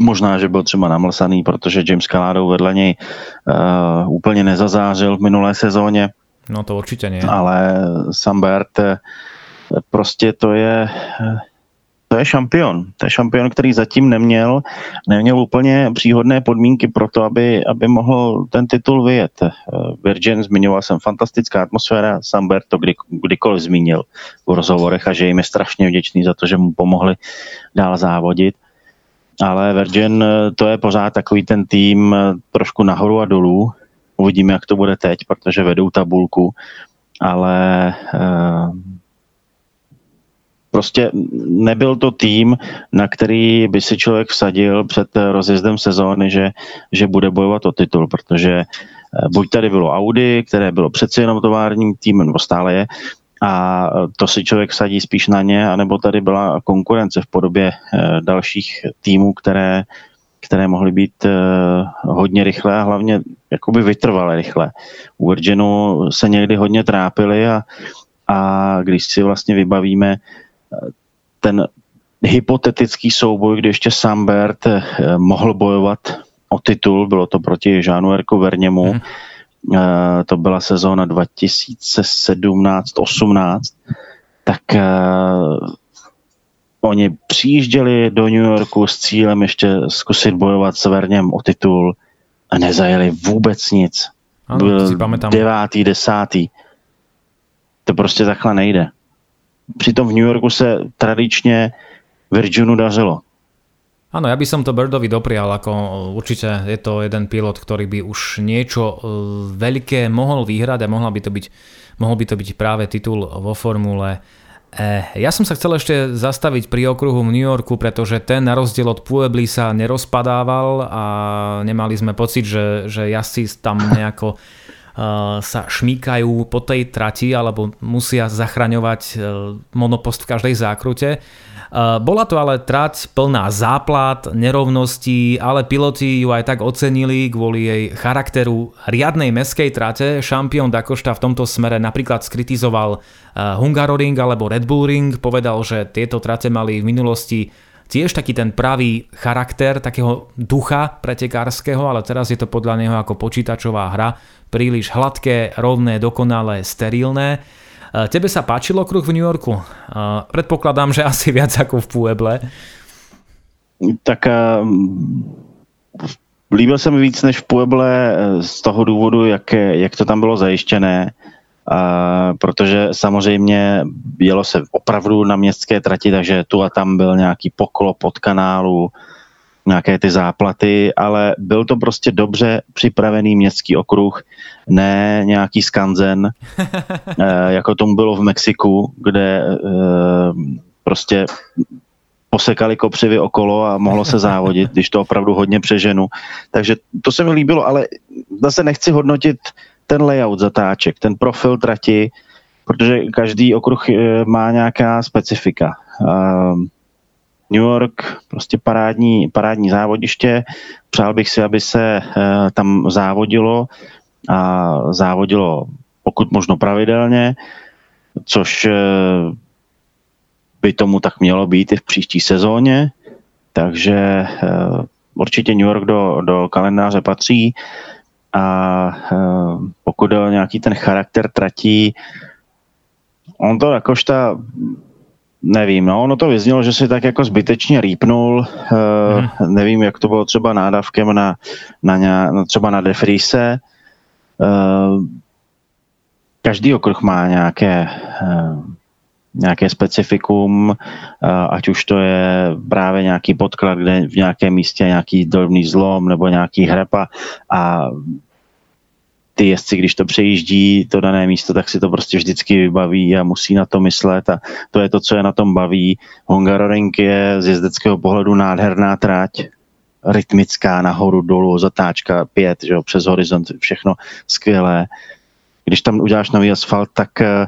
Možná, že byl třeba namlsaný, protože James Calado vedle něj uh, úplně nezazářil v minulé sezóně. No to určitě ne. Ale Sambert eh, prostě to je to je šampion. To je šampion, který zatím neměl, neměl úplně příhodné podmínky pro to, aby, aby mohl ten titul vyjet. Eh, Virgin zmiňoval jsem fantastická atmosféra, Sambert to kdy, kdykoliv zmínil v rozhovorech a že jim je strašně vděčný za to, že mu pomohli dál závodit. Ale Virgin eh, to je pořád takový ten tým eh, trošku nahoru a dolů. Uvidíme, jak to bude teď, protože vedou tabulku, ale Prostě nebyl to tým, na který by si člověk vsadil před rozjezdem sezóny, že, že bude bojovat o titul, protože eh, buď tady bylo Audi, které bylo přeci jenom továrním týmem, nebo stále je, a to si člověk vsadí spíš na ně, anebo tady byla konkurence v podobě eh, dalších týmů, které, které mohly být eh, hodně rychlé a hlavně jakoby vytrvalé rychle. U Virginu se někdy hodně trápili a, a když si vlastně vybavíme ten hypotetický souboj, kdy ještě Sambert mohl bojovat o titul, bylo to proti Žánu Erku Verněmu, mm. To byla sezóna 2017-18, tak uh, oni přijížděli do New Yorku s cílem ještě zkusit bojovat s Verněm o titul a nezajeli vůbec nic. Ano, Byl devátý, desátý. To prostě takhle nejde přitom v New Yorku se tradičně Virginu dařilo. Áno, ja by som to Birdovi doprial, ako určite je to jeden pilot, ktorý by už niečo e, veľké mohol vyhrať a mohla by to byť, mohol by to byť práve titul vo formule E. Ja som sa chcel ešte zastaviť pri okruhu v New Yorku, pretože ten na rozdiel od Puebly sa nerozpadával a nemali sme pocit, že, že jazdci tam nejako sa šmíkajú po tej trati alebo musia zachraňovať e, monopost v každej zákrute. E, bola to ale trať plná záplat, nerovností, ale piloti ju aj tak ocenili kvôli jej charakteru riadnej meskej trate. Šampión Dakošta v tomto smere napríklad skritizoval Hungaroring alebo Red Bull Ring, povedal, že tieto trate mali v minulosti tiež taký ten pravý charakter, takého ducha pretekárskeho, ale teraz je to podľa neho ako počítačová hra, príliš hladké, rovné, dokonalé, sterilné. E, tebe sa páčilo kruh v New Yorku? E, predpokladám, že asi viac ako v Pueble. Tak líbil se mi víc než v Pueble e, z toho důvodu, jak, jak to tam bylo zajištěné protože samozřejmě jelo se opravdu na městské trati, takže tu a tam byl nějaký poklop od kanálu, nějaké ty záplaty, ale byl to prostě dobře připravený městský okruh, ne nějaký skanzen, eh, jako tomu bylo v Mexiku, kde eh, prostě posekali kopřivy okolo a mohlo se závodit, když to opravdu hodně přeženu. Takže to se mi líbilo, ale zase nechci hodnotit ten layout zatáček, ten profil trati, protože každý okruh eh, má nějaká specifika. New York, prostě parádní, parádní závodiště. Přál bych si, aby se eh, tam závodilo a závodilo pokud možno pravidelně, což eh, by tomu tak mělo být i v příští sezóně. Takže eh, určitě New York do, do kalendáře patří a pokud o nějaký ten charakter tratí, on to jakožta Nevím, no, ono to vyznělo, že si tak jako zbytečně rýpnul, hmm. uh, nevím, jak to bylo třeba nádavkem na, na, ně, no, třeba na Defrise. Uh, každý okruh má nějaké, uh, nějaké specifikum, uh, ať už to je právě nějaký podklad, kde v nějakém místě nějaký drobný zlom nebo nějaký hrepa a ty jezdci, když to přejíždí to dané místo, tak si to prostě vždycky vybaví a musí na to myslet a to je to, co je na tom baví. Hungaroring je z jezdeckého pohledu nádherná trať, rytmická, nahoru, dolů, zatáčka, pět, že jo, přes horizont, všechno skvělé. Když tam uděláš nový asfalt, tak eh,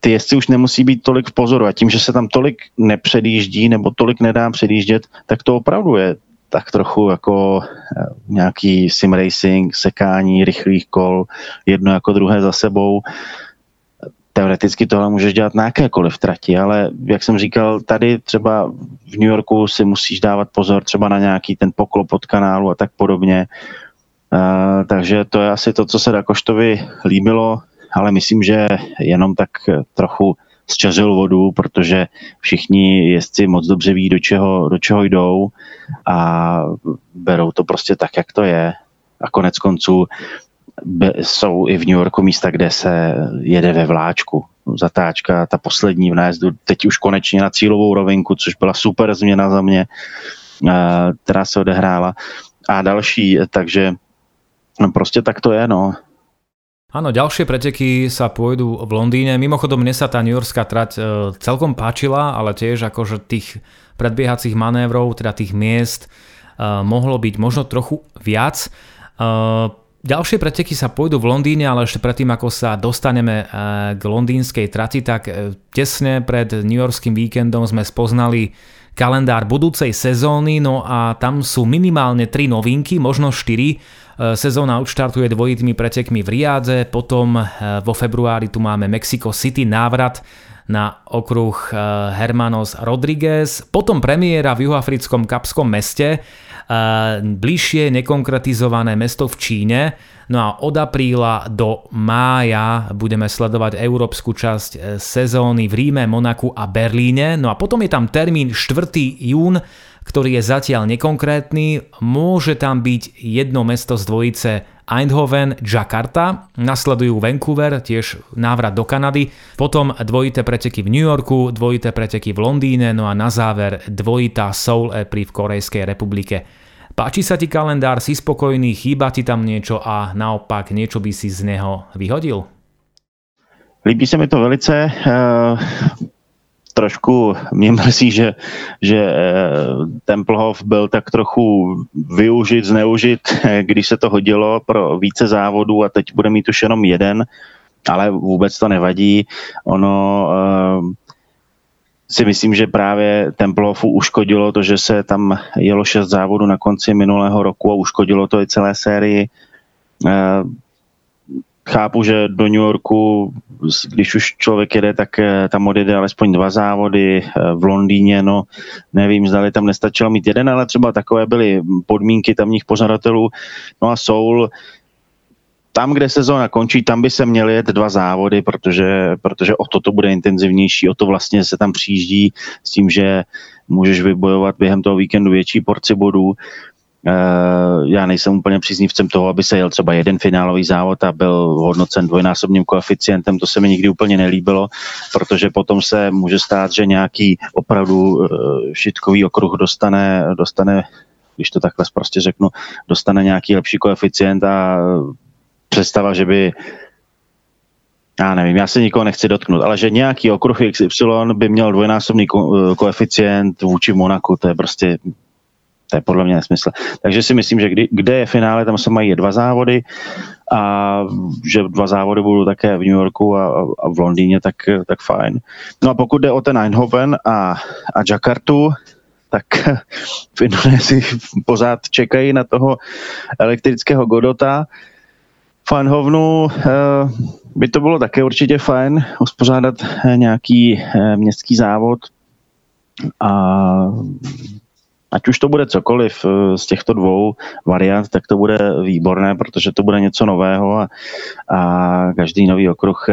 ty jezdci už nemusí být tolik v pozoru a tím, že se tam tolik nepředjíždí nebo tolik nedá předjíždět, tak to opravdu je tak trochu jako eh, nějaký sim racing, sekání rychlých kol, jedno jako druhé za sebou. Teoreticky tohle můžeš dělat na jakékoliv trati, ale jak jsem říkal, tady třeba v New Yorku si musíš dávat pozor třeba na nějaký ten poklop od kanálu a tak podobně. Uh, takže to je asi to, co se Dakoštovi líbilo, ale myslím, že jenom tak trochu zčařil vodu, protože všichni jezdci moc dobře ví, do čeho, do čeho jdou a berou to prostě tak, jak to je. A konec konců jsou i v New Yorku místa, kde se jede ve vláčku. Zatáčka, ta poslední v nájezdu, teď už konečně na cílovou rovinku, což byla super změna za mě, eh, která se odehrála. A další, takže no prostě tak to je, no. Áno, ďalšie preteky sa pôjdu v Londýne. Mimochodom, mne sa tá New Yorkská trať e, celkom páčila, ale tiež akože tých predbiehacích manévrov, teda tých miest, e, mohlo byť možno trochu viac. E, ďalšie preteky sa pôjdu v Londýne, ale ešte predtým, ako sa dostaneme e, k londýnskej trati, tak e, tesne pred New Yorkským víkendom sme spoznali kalendár budúcej sezóny, no a tam sú minimálne 3 novinky, možno 4 sezóna odštartuje dvojitými pretekmi v Riádze, potom e, vo februári tu máme Mexico City návrat na okruh e, Hermanos Rodriguez, potom premiéra v juhoafrickom kapskom meste, bližšie nekonkretizované mesto v Číne, no a od apríla do mája budeme sledovať európsku časť sezóny v Ríme, Monaku a Berlíne, no a potom je tam termín 4. jún, ktorý je zatiaľ nekonkrétny. Môže tam byť jedno mesto z dvojice Eindhoven, Jakarta, nasledujú Vancouver, tiež návrat do Kanady, potom dvojité preteky v New Yorku, dvojité preteky v Londýne, no a na záver dvojitá Soul Epri v Korejskej republike. Páči sa ti kalendár, si spokojný, chýba ti tam niečo a naopak niečo by si z neho vyhodil? Líbí se mi to velice. Trošku mě mrzí, že, že eh, Tempelhof byl tak trochu využit, zneužit, když se to hodilo pro více závodů a teď bude mít už jenom jeden, ale vůbec to nevadí. Ono uh, si myslím, že právě Tempelhofu uškodilo to, že se tam jelo šest závodů na konci minulého roku a uškodilo to i celé sérii. Chápu, že do New Yorku, když už člověk jede, tak eh, tam odjede alespoň dva závody. Eh, v Londýně, no nevím, zdali tam nestačilo mít jeden, ale třeba takové byly podmínky tamních pořadatelů. No a Soul, tam, kde sezóna končí, tam by se měly jet dva závody, protože, protože o to to bude intenzivnější, o to vlastně se tam přijíždí s tím, že můžeš vybojovat během toho víkendu větší porci bodů. Já nejsem úplně příznivcem toho, aby se jel třeba jeden finálový závod a byl hodnocen dvojnásobným koeficientem, to se mi nikdy úplně nelíbilo, protože potom se může stát, že nějaký opravdu šitkový okruh dostane, dostane když to takhle prostě řeknu, dostane nějaký lepší koeficient a představa, že by já nevím, já se nikoho nechci dotknout, ale že nějaký okruh XY by měl dvojnásobný ko- koeficient vůči Monaku, to je prostě to je podle mě nesmysl. Takže si myslím, že kdy, kde je finále, tam se mají dva závody a že dva závody budou také v New Yorku a, a v Londýně, tak, tak fajn. No a pokud jde o ten Eindhoven a, a Jakartu, tak v Indonésii pořád čekají na toho elektrického Godota. V Eindhovenu eh, by to bylo také určitě fajn uspořádat eh, nějaký eh, městský závod a ať už to bude cokoliv eh, z těchto dvou variant, tak to bude výborné, protože to bude něco nového a, a každý nový okruh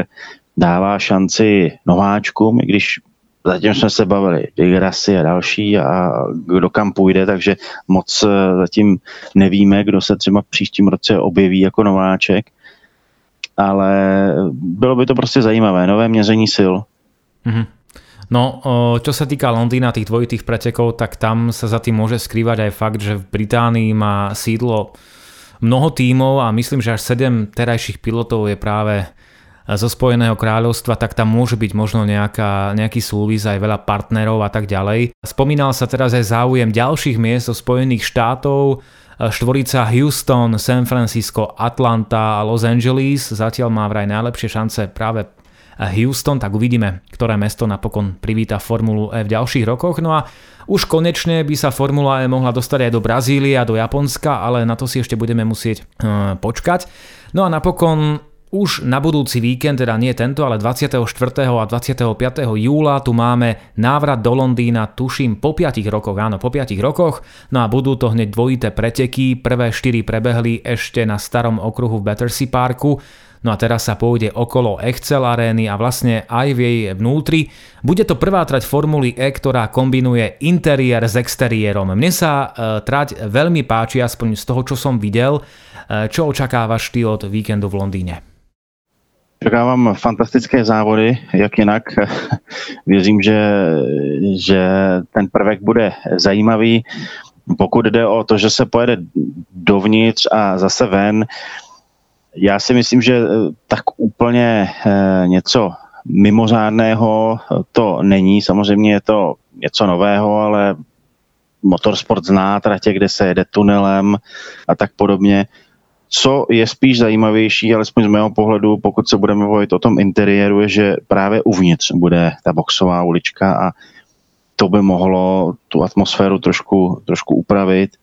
dává šanci nováčkům, i když zatím jsme se bavili Degrassi a další a kdo kam půjde, takže moc zatím nevíme, kdo se třeba v příštím roce objeví jako nováček ale bylo by to prostě zajímavé, nové měření sil. Mm-hmm. No, čo sa týka Londýna, tých dvojitých pretekov, tak tam sa za tým môže skrývať aj fakt, že v Británii má sídlo mnoho tímov a myslím, že až 7 terajších pilotov je práve zo Spojeného kráľovstva, tak tam môže byť možno nejaká, nejaký súvis aj veľa partnerov a tak ďalej. Spomínal sa teraz aj záujem ďalších miest zo Spojených štátov, štvorica Houston, San Francisco, Atlanta a Los Angeles. Zatiaľ má vraj najlepšie šance práve Houston, tak uvidíme, ktoré mesto napokon privíta Formulu E v ďalších rokoch. No a už konečne by sa Formula E mohla dostať aj do Brazílie a do Japonska, ale na to si ešte budeme musieť uh, počkať. No a napokon už na budúci víkend, teda nie tento, ale 24. a 25. júla tu máme návrat do Londýna, tuším po 5 rokoch, áno, po 5 rokoch, no a budú to hneď dvojité preteky, prvé 4 prebehli ešte na starom okruhu v Battersea Parku, No a teraz sa pôjde okolo Excel arény a vlastne aj v jej vnútri. Bude to prvá trať Formuly E, ktorá kombinuje interiér s exteriérom. Mne sa e, trať veľmi páči, aspoň z toho, čo som videl. E, čo očakávaš ty od víkendu v Londýne? Očekávám fantastické závody, jak jinak. Věřím, že, že ten prvek bude zajímavý. Pokud jde o to, že se pojede dovnitř a zase ven, já si myslím, že tak úplně eh, něco mimořádného to není. Samozřejmě je to něco nového, ale motorsport zná tratě, kde se jede tunelem a tak podobně. Co je spíš zajímavější, alespoň z mého pohledu, pokud se budeme mluvit o tom interiéru, je, že právě uvnitř bude ta boxová ulička a to by mohlo tu atmosféru trošku, trošku upravit.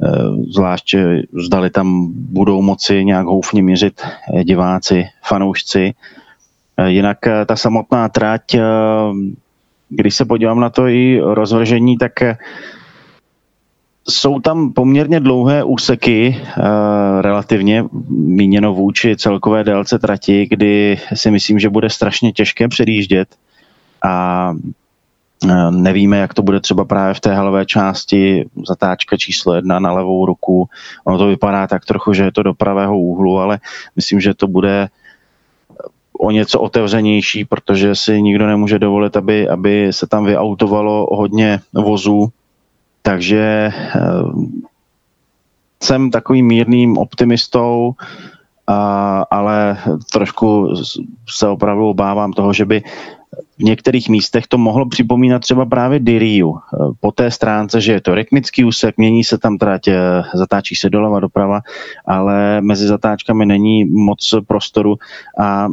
Eh, zvlášť zdali tam budou moci nějak houfně měřit diváci, fanoušci. Eh, jinak eh, ta samotná trať, když se podívám na to i rozvržení, tak jsou tam poměrně dlouhé úseky, relativně míněno vůči celkové délce trati, kdy si myslím, že bude strašně těžké předjíždět a nevíme, jak to bude třeba právě v té halové části, zatáčka číslo jedna na levou ruku. Ono to vypadá tak trochu, že je to do pravého úhlu, ale myslím, že to bude o něco otevřenější, protože si nikdo nemůže dovolit, aby, aby se tam vyautovalo hodně vozů takže eh, jsem takovým mírným optimistou, ale trošku se opravdu obávám toho, že by v některých místech to mohlo připomínat třeba právě Diriu. Eh, po té stránce, že je to rytmický úsek, mění se tam trať, eh, zatáčí se doleva doprava, ale mezi zatáčkami není moc prostoru a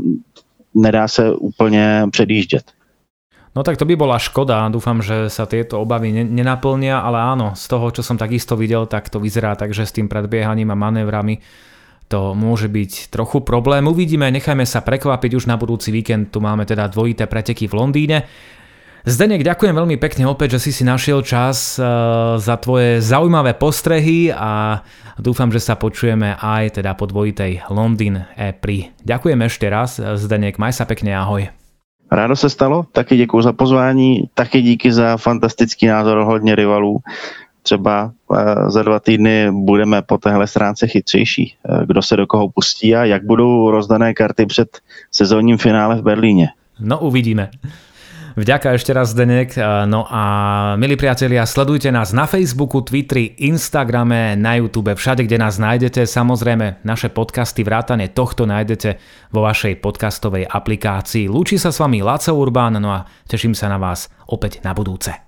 nedá se úplně předjíždět. No tak to by bola škoda, dúfam, že sa tieto obavy nenaplnia, ale áno, z toho, čo som takisto videl, tak to vyzerá tak, že s tým predbiehaním a manévrami to môže byť trochu problém. Uvidíme, nechajme sa prekvapiť už na budúci víkend, tu máme teda dvojité preteky v Londýne. Zdenek, ďakujem veľmi pekne opäť, že si si našiel čas uh, za tvoje zaujímavé postrehy a dúfam, že sa počujeme aj teda po dvojitej Londýn e pri. Ďakujem ešte raz, Zdenek, maj sa pekne, ahoj. Rádo se stalo, taky děkuji za pozvání, taky díky za fantastický názor hodně rivalů. Třeba za dva týdny budeme po téhle stránce chytřejší. Kdo se do koho pustí a jak budou rozdané karty před sezónním finále v Berlíně. No uvidíme. Vďaka ešte raz, Zdenek. No a milí priatelia, sledujte nás na Facebooku, Twitteri, Instagrame, na YouTube, všade, kde nás nájdete. Samozrejme, naše podcasty, vrátane tohto nájdete vo vašej podcastovej aplikácii. Lúči sa s vami Laco Urbán, no a teším sa na vás opäť na budúce.